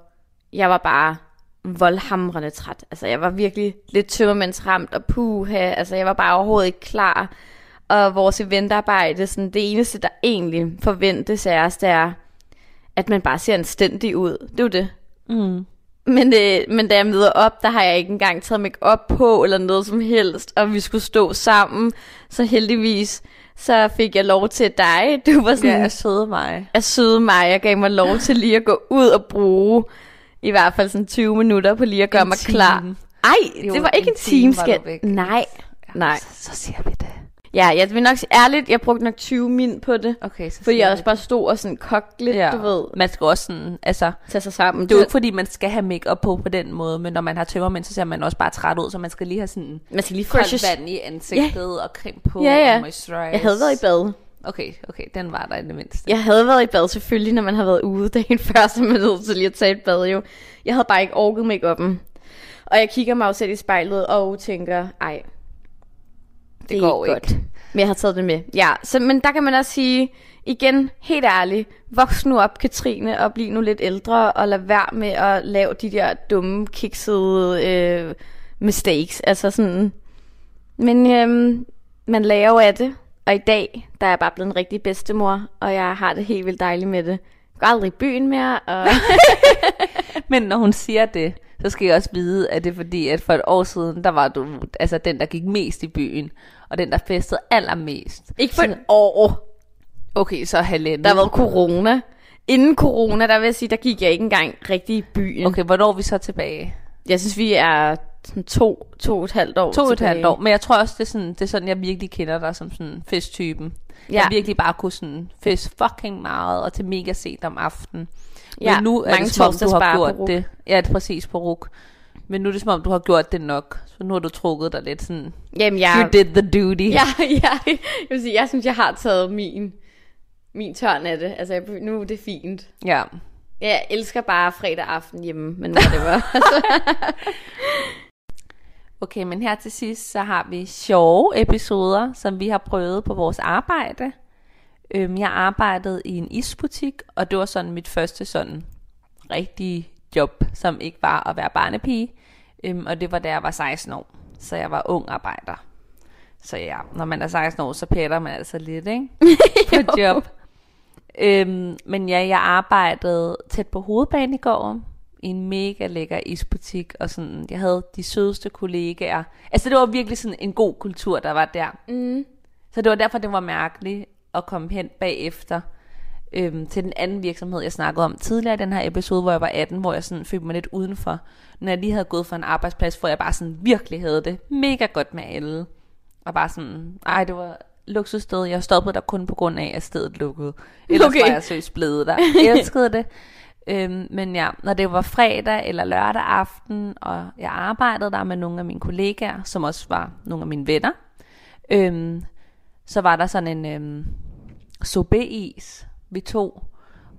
jeg var bare voldhamrende træt. Altså, jeg var virkelig lidt tømmermandsramt og puha. Altså, jeg var bare overhovedet ikke klar. Og vores eventarbejde, sådan det eneste, der egentlig forventes af os, det er, at man bare ser anstændig ud. Det er jo det. Mm. Men, øh, men da jeg møder op, der har jeg ikke engang taget mig op på, eller noget som helst, og vi skulle stå sammen. Så heldigvis, så fik jeg lov til dig. Du var sådan, Ja, ja. jeg søde mig. at søde mig. Jeg gav mig lov til lige at gå ud og bruge i hvert fald sådan 20 minutter på lige at gøre En mig time. klar. Ej, Jo, det var ikke en en time, time væk. Nej, nej. Så, så siger vi det. Ja, jeg vil nok sige ærligt, jeg brugte nok 20 min på det. Okay, så Fordi jeg også bare stod og sådan kogte lidt, Ja. du ved, Man skal også sådan, altså, tage sig sammen. det er jo ikke fordi, man skal have makeup på på den måde, men når man har tømmermænd, så ser man også bare træt ud, så man skal lige have sådan Man skal lige freshes. vand i ansigtet og creme på Ja, ja. og moisturize. Jeg havde været i bad. Okay, okay, den var der i det mindste. Jeg havde været i bad selvfølgelig, når man har været ude dagen før, så man nødt til lige at tage et bad jo. Jeg havde bare ikke orket make up'en. Og jeg kigger mig selv i spejlet og tænker, ej, det, Det går ikke godt. Men jeg har taget det med. Ja, så, men der kan man også sige, igen, helt ærligt, voks nu op, Katrine, og bliv nu lidt ældre, og lad være med at lave de der dumme, kiksede øh, mistakes. Altså sådan, men øhm, man lærer jo af det, og i dag, der er jeg bare blevet en rigtig bedstemor, og jeg har det helt vildt dejligt med det. Går aldrig i byen mere, og Men når hun siger det, så skal jeg også vide, at det er fordi, at for et år siden, der var du altså den, der gik mest i byen, og den, der festede allermest. ikke for et år. Okay, så halvandet. Der været corona. Inden corona, der vil jeg sige, der gik jeg ikke engang rigtig i byen. Okay, hvornår er vi så tilbage? Jeg synes, vi er sådan to, to og et halvt år To og et halvt år. Men jeg tror også, det er, sådan, det er sådan, jeg virkelig kender dig som sådan festtypen. Ja. Jeg virkelig bare kunne sådan fest fucking meget, og til mega sent om aftenen. Men Ja, nu er mange det som om, du har på gjort RUC. det. Ja, det er præcis på RUK. Men nu er det som om, du har gjort det nok. Så nu har du trukket dig lidt sådan, Jamen, jeg, you did the duty. ja, ja, jeg, vil sige, jeg synes, jeg har taget min, min tørn af det. Altså, jeg, nu er det fint. ja. Jeg elsker bare fredag aften hjemme, men det var. Okay, men her til sidst, så har vi sjove episoder, som vi har prøvet på vores arbejde. Øhm, jeg arbejdede i en isbutik, og det var sådan mit første sådan rigtige job, som ikke var at være barnepige. Øhm, og det var da jeg var 16 år, så jeg var ung arbejder. Så ja, når man er 16 år, så pætter man altså lidt, ikke? På job. Øhm, men ja, jeg arbejdede tæt på hovedbanegården i en mega lækker isbutik, og sådan, jeg havde de sødeste kollegaer. Altså, det var virkelig sådan en god kultur, der var der. mm. Så det var derfor, det var mærkeligt at komme hen bagefter øhm, til den anden virksomhed, jeg snakkede om tidligere i den her episode, hvor jeg var 18, hvor jeg sådan følte mig lidt udenfor. Når jeg lige havde gået fra en arbejdsplads, hvor jeg bare sådan virkelig havde det mega godt med alle. Og bare sådan, ej, det var luksussted. Jeg stoppede der kun på grund af, at stedet lukkede. Ellers Okay. var jeg søs blevet der. Jeg elskede det. Øhm, men ja, når det var fredag eller lørdag aften, og jeg arbejdede der med nogle af mine kollegaer, som også var nogle af mine venner, øhm, så var der sådan en øhm, sorbet-is, vi tog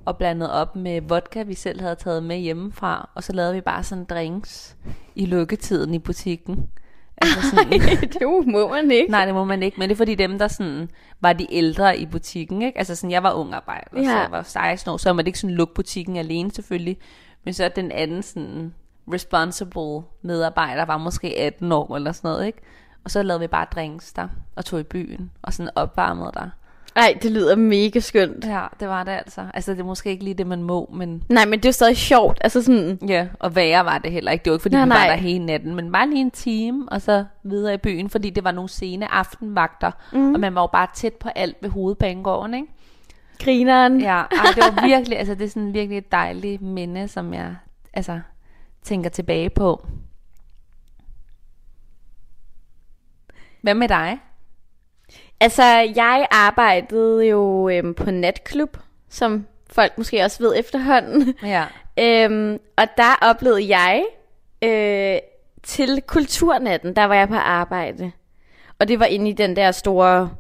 og blandede op med vodka, vi selv havde taget med hjemmefra, og så lavede vi bare sådan drinks i lukketiden i butikken. Altså sådan, det må man ikke. Nej, det må man ikke, men det er fordi dem, der sådan, var de ældre i butikken, ikke? Altså sådan, jeg var ung arbejder, ja. så jeg var 16 år, så man ikke sådan lukke butikken alene selvfølgelig, men så den anden sådan responsible medarbejder var måske 18 år eller sådan noget, ikke? Og så lavede vi bare drinks der, og tog i byen, og sådan opvarmede der. Ej, det lyder mega skønt. Ja, det var det altså. Altså, det er måske ikke lige det, man må, men Nej, men det er jo stadig sjovt. Altså sådan, ja, og værre var det heller ikke. Det var ikke, fordi Nej, vi var nej. der hele natten, men bare lige en time, og så videre i byen, fordi det var nogle sene aftenvagter, mm. og man var jo bare tæt på alt ved hovedbanegården, ikke? grineren. Ja, ej, det var virkelig, altså det er sådan virkelig et dejligt minde, som jeg altså tænker tilbage på. Hvad med dig? Altså, jeg arbejdede jo øhm, på natklub, som folk måske også ved efterhånden. Ja. øhm, og der oplevede jeg øh, til kulturnatten, der var jeg på arbejde. Og det var inde i den der store,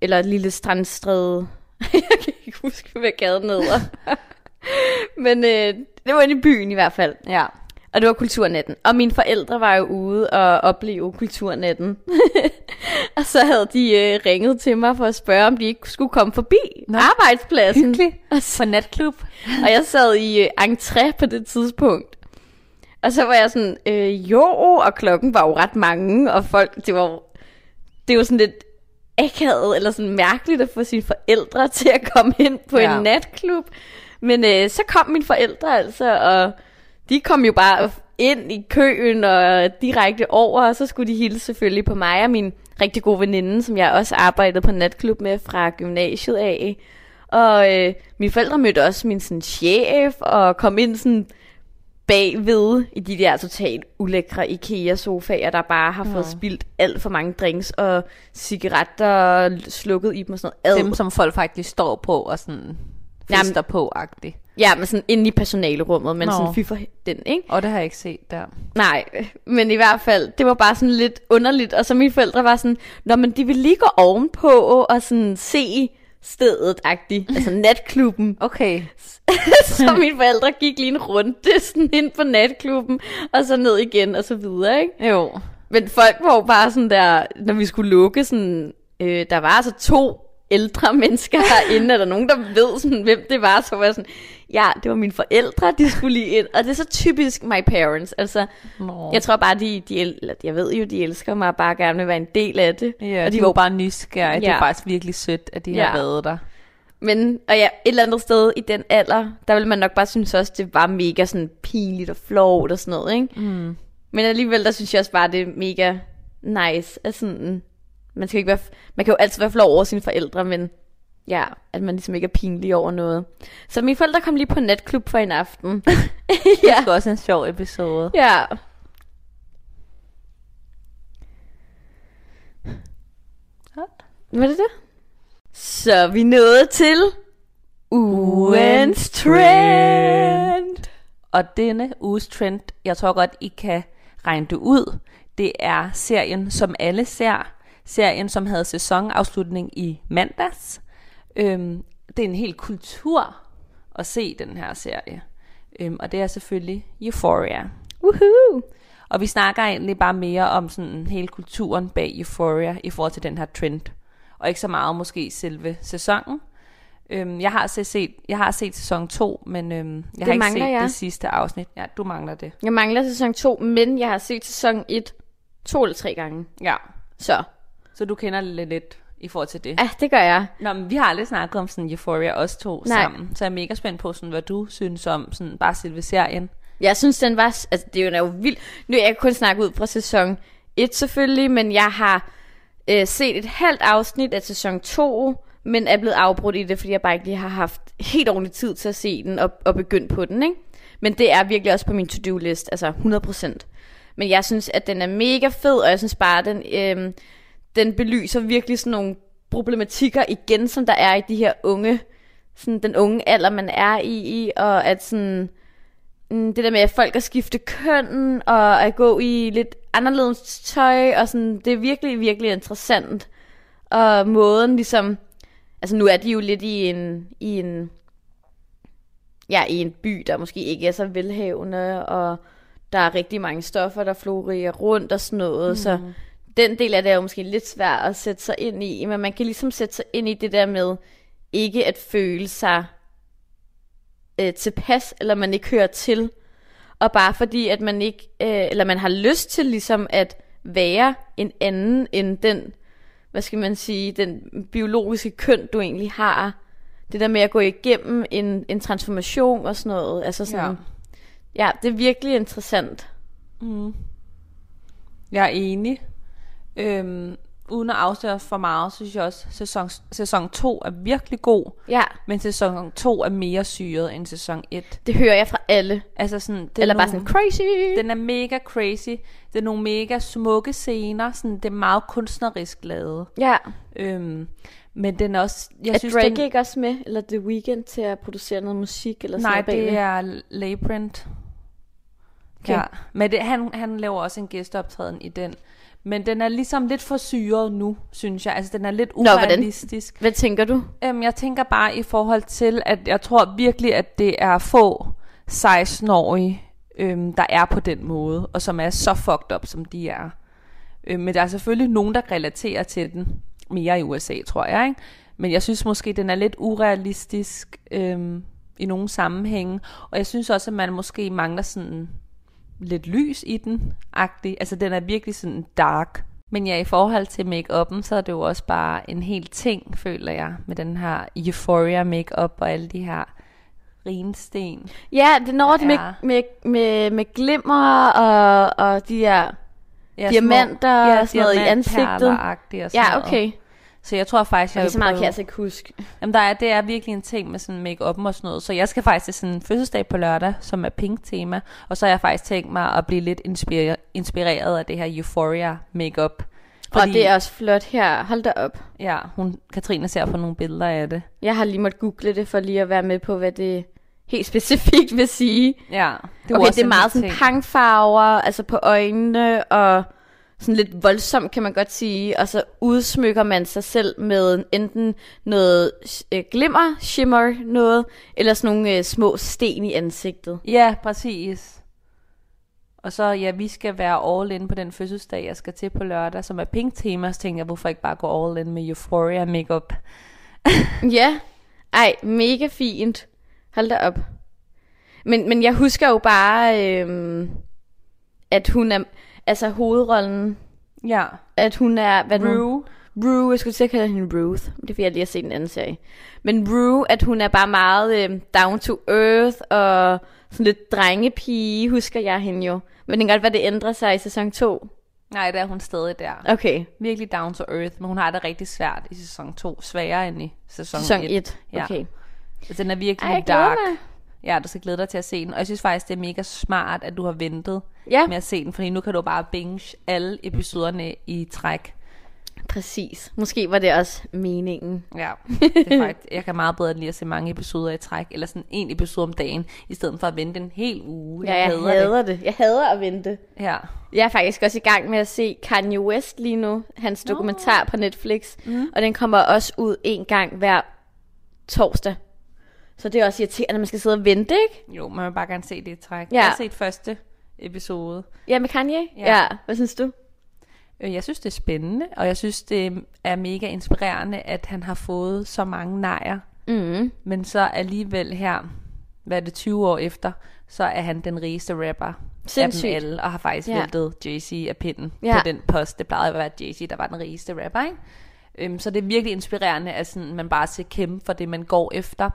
eller lille strandstræde. jeg kan ikke huske, hvad gaden hedder. Men øh, det var inde i byen i hvert fald. Ja. Og det var kulturnetten. Og mine forældre var jo ude og opleve kulturnetten. og så havde de øh, ringet til mig for at spørge, om de ikke skulle komme forbi Nå, arbejdspladsen. Hyggeligt. Og, så, På natklub. og jeg sad i øh, entré på det tidspunkt. Og så var jeg sådan, øh, jo, og klokken var jo ret mange, og folk, det var det var sådan lidt akavet, eller sådan mærkeligt at få sine forældre til at komme ind på. Ja. en natklub. Men øh, så kom mine forældre altså, og de kom jo bare ind i køen og direkte over, og så skulle de hilse selvfølgelig på mig og min rigtig gode veninde, som jeg også arbejdede på natklub med fra gymnasiet af. Og øh, mine forældre mødte også min sådan, chef og kom ind sådan bagved i de der totalt ulækre IKEA-sofaer, der bare har fået spildt alt for mange drinks og cigaretter slukket i dem og sådan noget. Ad. Dem, som folk faktisk står på og sådan Jamen- fester på agtigt Ja, men sådan inde i personalerummet, men Nå. sådan fy for den, ikke? Og det har jeg ikke set der. Nej, men i hvert fald, det var bare sådan lidt underligt, og så mine forældre var sådan, Nå, men de vil lige gå ovenpå og sådan se stedet, agtigt, altså natklubben. Okay. så mine forældre gik lige en runde sådan ind på natklubben, og så ned igen, og så videre, ikke? Jo. Men folk var jo bare sådan der, når vi skulle lukke, sådan, øh, der var altså to ældre mennesker herinde, er der nogen, der ved, sådan, hvem det var, så var jeg sådan, ja, det var mine forældre, de skulle lige ind, og det er så typisk my parents, altså, Nå. jeg tror bare, de, de el- eller, jeg ved jo, de elsker mig, og bare gerne vil være en del af det, Ja, og de var jo bare nysgerrige. Det Ja. er faktisk virkelig sødt, at de Ja. har været der. Men, og ja, et eller andet sted i den alder, der vil man nok bare synes også, det var mega sådan pinligt og flot og sådan noget, ikke? Mm. Men alligevel, der synes jeg også bare, det er mega nice. At sådan, man, skal ikke være, man kan jo altid være flov over sine forældre, men ja, at man ligesom ikke er pinlig over noget. Så mine forældre kom lige på natklub for en aften. Det ja, er også en sjov episode. ja. Var det det? Så vi nået til ugens trend. Og denne uges trend, jeg tror godt, I kan regne det ud. Det er serien, som alle ser. Serien, som havde sæsonafslutning i mandags. Øhm, det er en hel kultur at se den her serie. Øhm, og det er selvfølgelig Euphoria. Woohoo! Og vi snakker egentlig bare mere om sådan hele kulturen bag Euphoria i forhold til den her trend. Og ikke så meget måske selve sæsonen. Øhm, jeg har set, jeg har set sæson 2, men øhm, jeg Det har ikke set jeg. det sidste afsnit. Ja, du mangler det. Jeg mangler sæson 2, men jeg har set sæson 1 to eller tre gange. Ja. Så, Så du kender lidt, lidt i forhold til det. ja, det gør jeg. Nå, men vi har aldrig snakket om sådan Euphoria, os to Nej. sammen. Så jeg er mega spændt på, sådan, hvad du synes om sådan, bare selve serien. Jeg synes, den var... Altså, det er jo, er vildt. Nu jeg kan kun snakke ud fra sæson 1 selvfølgelig, men jeg har øh, set et halvt afsnit af sæson 2, men er blevet afbrudt i det, fordi jeg bare ikke lige har haft helt ordentlig tid til at se den og, og begynde på den, ikke? Men det er virkelig også på min to-do-list, altså 100%. Men jeg synes, at den er mega fed, og jeg synes bare, at den, øh, den belyser virkelig sådan nogle problematikker igen, som der er i de her unge, sådan den unge alder, man er i, i og at sådan, mm, det der med, at folk at skifte køn, og at gå i lidt anderledes tøj, og sådan, det er virkelig, virkelig interessant. Og måden ligesom, altså nu er de jo lidt i en, i en, ja, i en by, der måske ikke er så velhavende, og der er rigtig mange stoffer, der florerer rundt og sådan noget, mm. så den del af det er jo måske lidt svært at sætte sig ind i, men man kan ligesom sætte sig ind i det der med, ikke at føle sig øh, tilpas, eller man ikke hører til, og bare fordi, at man ikke, øh, eller man har lyst til ligesom at være en anden end den, hvad skal man sige, den biologiske køn, du egentlig har. Det der med at gå igennem en, en transformation og sådan noget. Altså sådan, ja. ja, det er virkelig interessant. Jeg er enig. Øhm, uden at afsløre for meget, synes jeg også, at sæson, sæson 2 er virkelig god. Ja, Men sæson 2 er mere syret end sæson 1. det hører jeg fra alle. Altså sådan, det er Eller bare nogle- sådan crazy. Den er mega crazy. Det er nogle mega smukke scener. Sådan, det er meget kunstnerisk lavet. Ja. Øhm, men den er også... Jeg er synes, Drake den, ikke også med? Eller The Weeknd til at producere noget musik? Eller sådan Nej, noget bagved? det er Labyrinth. Okay. Ja, men det, han, han laver også en gæsteoptræden i den. Men den er ligesom lidt for syret nu, synes jeg. Altså, den er lidt hvordan? urealistisk. Hvad tænker du? Øhm, jeg tænker bare i forhold til, at jeg tror virkelig, at det er få 16-årige, øhm, der er på den måde, og som er så fucked up, som de er. Øhm, men der er selvfølgelig nogen, der relaterer til den mere i USA, tror jeg. Ikke? Men jeg synes måske, den er lidt urealistisk øhm, i nogle sammenhænge. Og jeg synes også, at man måske mangler sådan lidt lys i den, agtig. Altså, den er virkelig sådan dark. Men ja, i forhold til make så er det jo også bare en hel ting, føler jeg, med den her euphoria makeup og alle de her rinsten. Ja, det når det med, Ja. med, med, med glimmer og, og de her... Ja, Diamanter og sådan noget i ansigtet. og Ja, noget. Så jeg tror faktisk, jeg Okay, så meget prøve- kan jeg altså ikke huske. Jamen, der er, det er virkelig en ting med sådan make-up og sådan noget. Så jeg skal faktisk til sådan en fødselsdag på lørdag, som er pink tema. Og så har jeg faktisk tænkt mig at blive lidt inspireret, inspireret af det her Euphoria makeup. Og det er også flot her. Hold da op. Ja, hun, Katrine ser på nogle billeder af det. Jeg har lige måttet google det, for lige at være med på, hvad det helt specifikt vil sige. Ja, Det okay, det er meget sådan pangfarver, altså på øjnene, og sådan lidt voldsomt, kan man godt sige. Og så udsmykker man sig selv med enten noget øh, glimmer, shimmer noget, eller sådan nogle øh, små sten i ansigtet. Ja, præcis. Og så, ja, vi skal være all in på den fødselsdag, jeg skal til på lørdag, som er pink tema. Så tænker jeg, hvorfor ikke bare gå all in med Euphoria makeup? Ja, ej, mega fint. Hold da op. Men, men jeg husker jo bare, øhm, at hun er, altså hovedrollen, Ja, at hun er, hvad det nu? Rue. Rue, jeg skulle til at kalde hende Ruth. Det er fordi, jeg lige har set en anden serie. Men Rue, at hun er bare meget øh, down to earth, og sådan lidt drengepige, husker jeg hende jo. Men det kan godt være, det ændrer sig i sæson 2. Nej, der er hun stadig der. Okay, Virkelig down to earth, men hun har det rigtig svært i sæson 2. Sværere end i sæson, sæson 1. 1. Ja. Okay. Altså, den er virkelig Ej, dark. mig. Ja, du skal glæde dig til at se den. Og jeg synes faktisk, det er mega smart, at du har ventet Ja, med at se den, fordi nu kan du bare binge alle episoderne i træk. præcis. Måske var det også meningen. Ja, det er faktisk, jeg kan meget bedre lide at se mange episoder i træk, eller sådan en episode om dagen, i stedet for at vente en hel uge. Ja, jeg hader hader det. Jeg hader at vente. det. Ja. Jeg er faktisk også i gang med at se Kanye West lige nu. Hans dokumentar på Netflix. Mm. Og den kommer også ud en gang hver torsdag. Så det er også irriterende, at man skal sidde og vente, ikke? Jo, man vil bare gerne se det i træk. Ja. Jeg har set første episode. Ja, med Kanye? Ja. ja. Hvad synes du? Øh, Jeg synes, det er spændende, og jeg synes, det er mega inspirerende, at han har fået så mange nejer. Mm. Men så alligevel her, hvad er det, 20 år efter, så er han den rigeste rapper Sindssygt. af dem alle, og har faktisk Ja. væltet Jay-Z af pinden ja. på den post. Det plejede at være Jay-Z, der var den rigeste rapper, ikke? Øhm, så det er virkelig inspirerende, at sådan, man bare skal kæmpe for det, man går efter.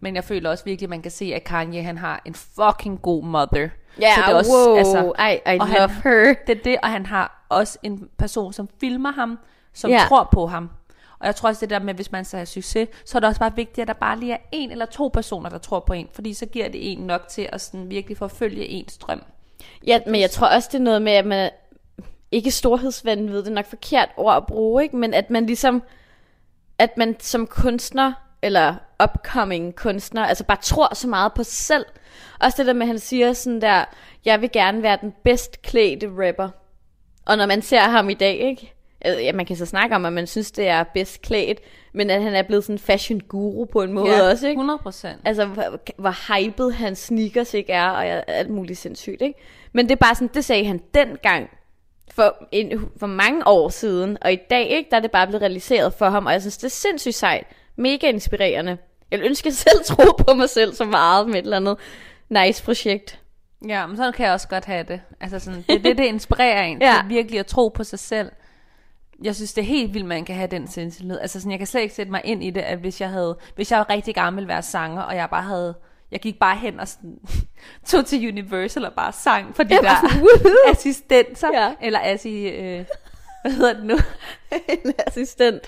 Men jeg føler også virkelig, at man kan se, at Kanye han har en fucking god mother. Ja, så det er også, wow. altså, I, I love han- her. det er det, og han har også en person, som filmer ham, som ja. tror på ham. Og jeg tror også det der med, hvis man skal have succes, så er det også bare vigtigt, at der bare lige er en eller to personer, der tror på en. Fordi så giver det en nok til at sådan virkelig forfølge ens drøm. Ja, men jeg tror også, det er noget med, at man ikke storhedsvand ved det er nok forkert ord at bruge, ikke? men at man ligesom, at man som kunstner, eller upcoming kunstner, altså bare tror så meget på sig selv. Også det der med, at han siger sådan der, jeg vil gerne være den bedst klædte rapper. Og når man ser ham i dag, ikke? Altså, Ja, man kan så snakke om, at man synes, det er bedst klædt, men at han er blevet sådan en fashion guru på en måde ja, også, ikke? 100 procent. Altså, hvor, hvor hyped hans sneakers ikke er, og alt muligt sindssygt, ikke? Men det er bare sådan, det sagde han dengang, for, en, for mange år siden, og i dag, ikke, der er det bare blevet realiseret for ham, og jeg synes, det er sindssygt sejt, mega inspirerende. Jeg ville ønske, at jeg selv troede på mig selv så meget med et eller andet nice projekt. Ja, men sådan kan jeg også godt have det. Altså sådan, det er det, det inspirerer en Ja. til virkelig at tro på sig selv. Jeg synes, det er helt vildt, man kan have den selvtillid. Altså sådan, jeg kan slet ikke sætte mig ind i det, at hvis jeg havde, hvis jeg var rigtig gammel ville være sanger, og jeg bare havde, jeg gik bare hen og sådan, tog til Universal og bare sang for de Ja, der sådan, assistenter, ja. eller assi, øh, hvad hedder det nu? en assistent.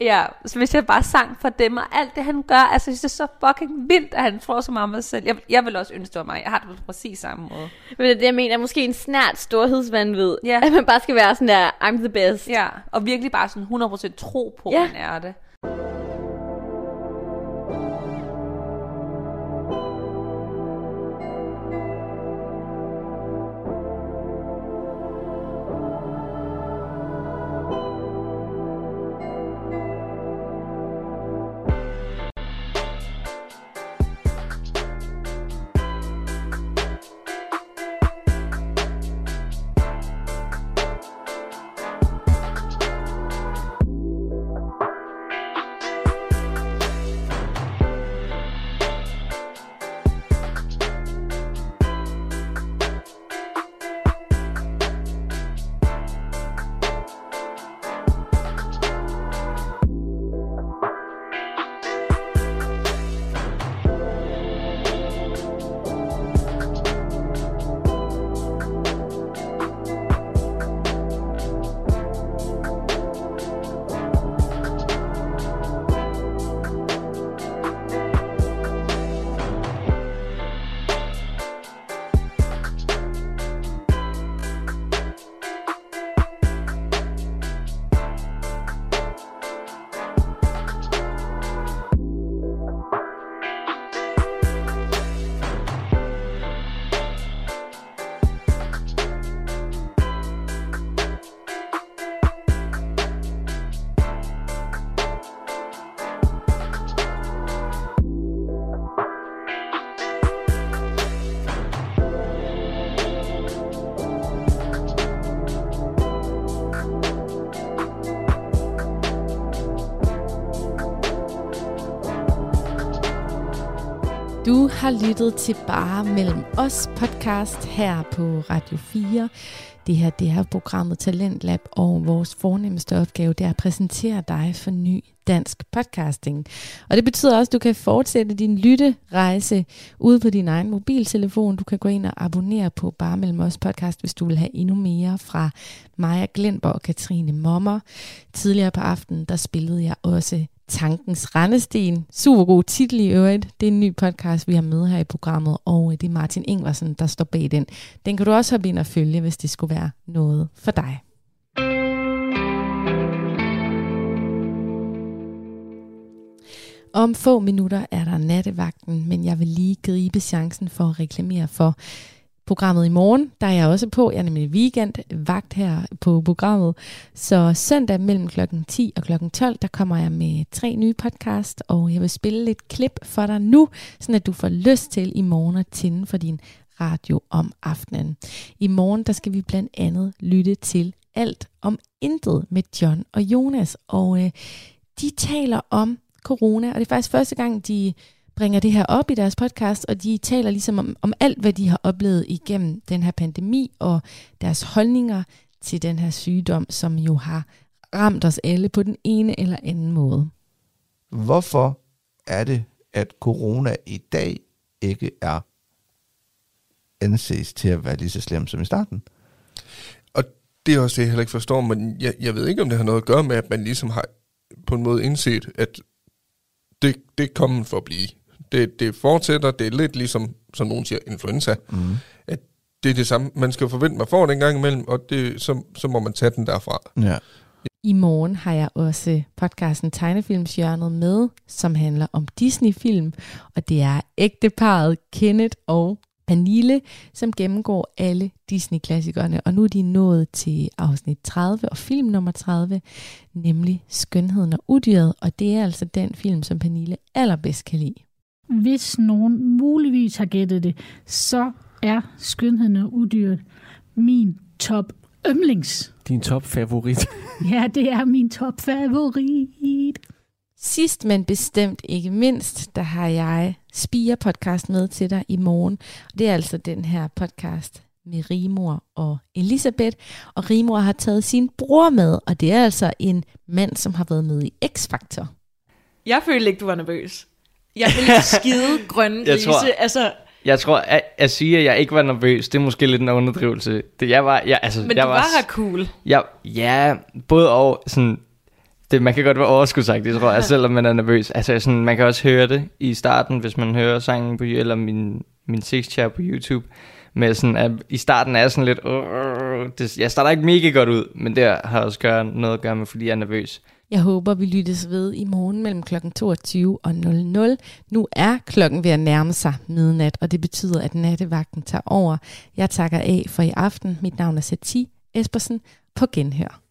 Ja, så hvis jeg bare sang for dem, og alt det han gør, altså det er så fucking vildt, at han får så meget om sig selv. Jeg, jeg vil også ønske, det var mig. Jeg har det på præcis samme måde. Men det er det, jeg mener, måske en snært storhedsvandvid. Ja. At man bare skal være sådan der, I'm the best. Ja, og virkelig bare sådan 100% tro på, ja. man er det. Du har lyttet til Bare Mellem Os podcast her på Radio 4. Det her det er programmet Talentlab, og vores fornemmeste opgave det er at præsentere dig for ny dansk podcasting. Og det betyder også, at du kan fortsætte din lytterejse ude på din egen mobiltelefon. Du kan gå ind og abonnere på Bare Mellem Os podcast, hvis du vil have endnu mere fra Maja Glenborg og Katrine Mommer. Tidligere på aftenen, der spillede jeg også Tankens Rendesten. Super god titel i øvrigt. Det er en ny podcast, vi har med her i programmet, og øh, det er Martin Ingvarsen, der står bag den. Den kan du også hoppe ind og følge, hvis det skulle være noget for dig. Om få minutter er der nattevagten, men jeg vil lige gribe chancen for at reklamere for programmet i morgen. Der er jeg også på. Jeg er nemlig weekend vagt her på programmet. Så søndag mellem klokken 10 og klokken 12, der kommer jeg med tre nye podcast, og jeg vil spille lidt klip for dig nu, så at du får lyst til i morgen at tænde for din radio om aftenen. I morgen, der skal vi blandt andet lytte til alt om intet med John og Jonas, og øh, de taler om corona, og det er faktisk første gang, de bringer det her op i deres podcast, og de taler ligesom om, om alt, hvad de har oplevet igennem den her pandemi, og deres holdninger til den her sygdom, som jo har ramt os alle på den ene eller anden måde. Hvorfor er det, at corona i dag ikke er anses til at være lige så slem som i starten? Og det er også det, jeg heller ikke forstår, men jeg, jeg ved ikke, om det har noget at gøre med, at man ligesom har på en måde indset, at det, det er kommet for at blive. Det, det fortsætter, det er lidt ligesom, som nogen siger, influenza. Mm. At det er det samme. Man skal forvente, man får den gang imellem, og det, så, så må man tage den derfra. Ja. I morgen har jeg også podcasten Tegnefilmsjørnet med, som handler om Disney-film, og det er ægteparet Kenneth og Pernille, som gennemgår alle Disney-klassikerne, og nu er de nået til afsnit 30 og film nummer 30, nemlig Skønheden og Udyret, og det er altså den film, som Pernille allerbedst kan lide. Hvis nogen muligvis har gættet det, så er Skønheden og Udyret min top yndlings. Din top favorit. Ja, det er min top favorit. Sidst, men bestemt ikke mindst, der har jeg Spire podcast med til dig i morgen. Og det er altså den her podcast med Rimor og Elisabeth. Og Rimor har taget sin bror med, og det er altså en mand, som har været med i X-Factor. Jeg følte ikke, du var nervøs. Jeg ville skide grønne Jeg grise. tror- Altså, Jeg tror, at, at sige, at jeg ikke var nervøs, det er måske lidt en underdrivelse. Det, jeg var, jeg, altså, Men jeg du var ret cool. Jeg, ja, både og sådan, det, man kan godt være overskudsagt, det tror jeg, selvom man er nervøs. Altså sådan, man kan også høre det i starten, hvis man hører sangen på, eller min, min six chair på YouTube. Med sådan, at i starten er jeg sådan lidt, uh, det, jeg starter ikke mega godt ud, men det har også gør, noget at gøre med, fordi jeg er nervøs. Jeg håber, vi lyttes ved i morgen mellem kl. 22 og 00. Nu er klokken ved at nærme sig midnat, og det betyder, at nattevagten tager over. Jeg takker af for i aften. Mit navn er Sati Espersen. På genhør.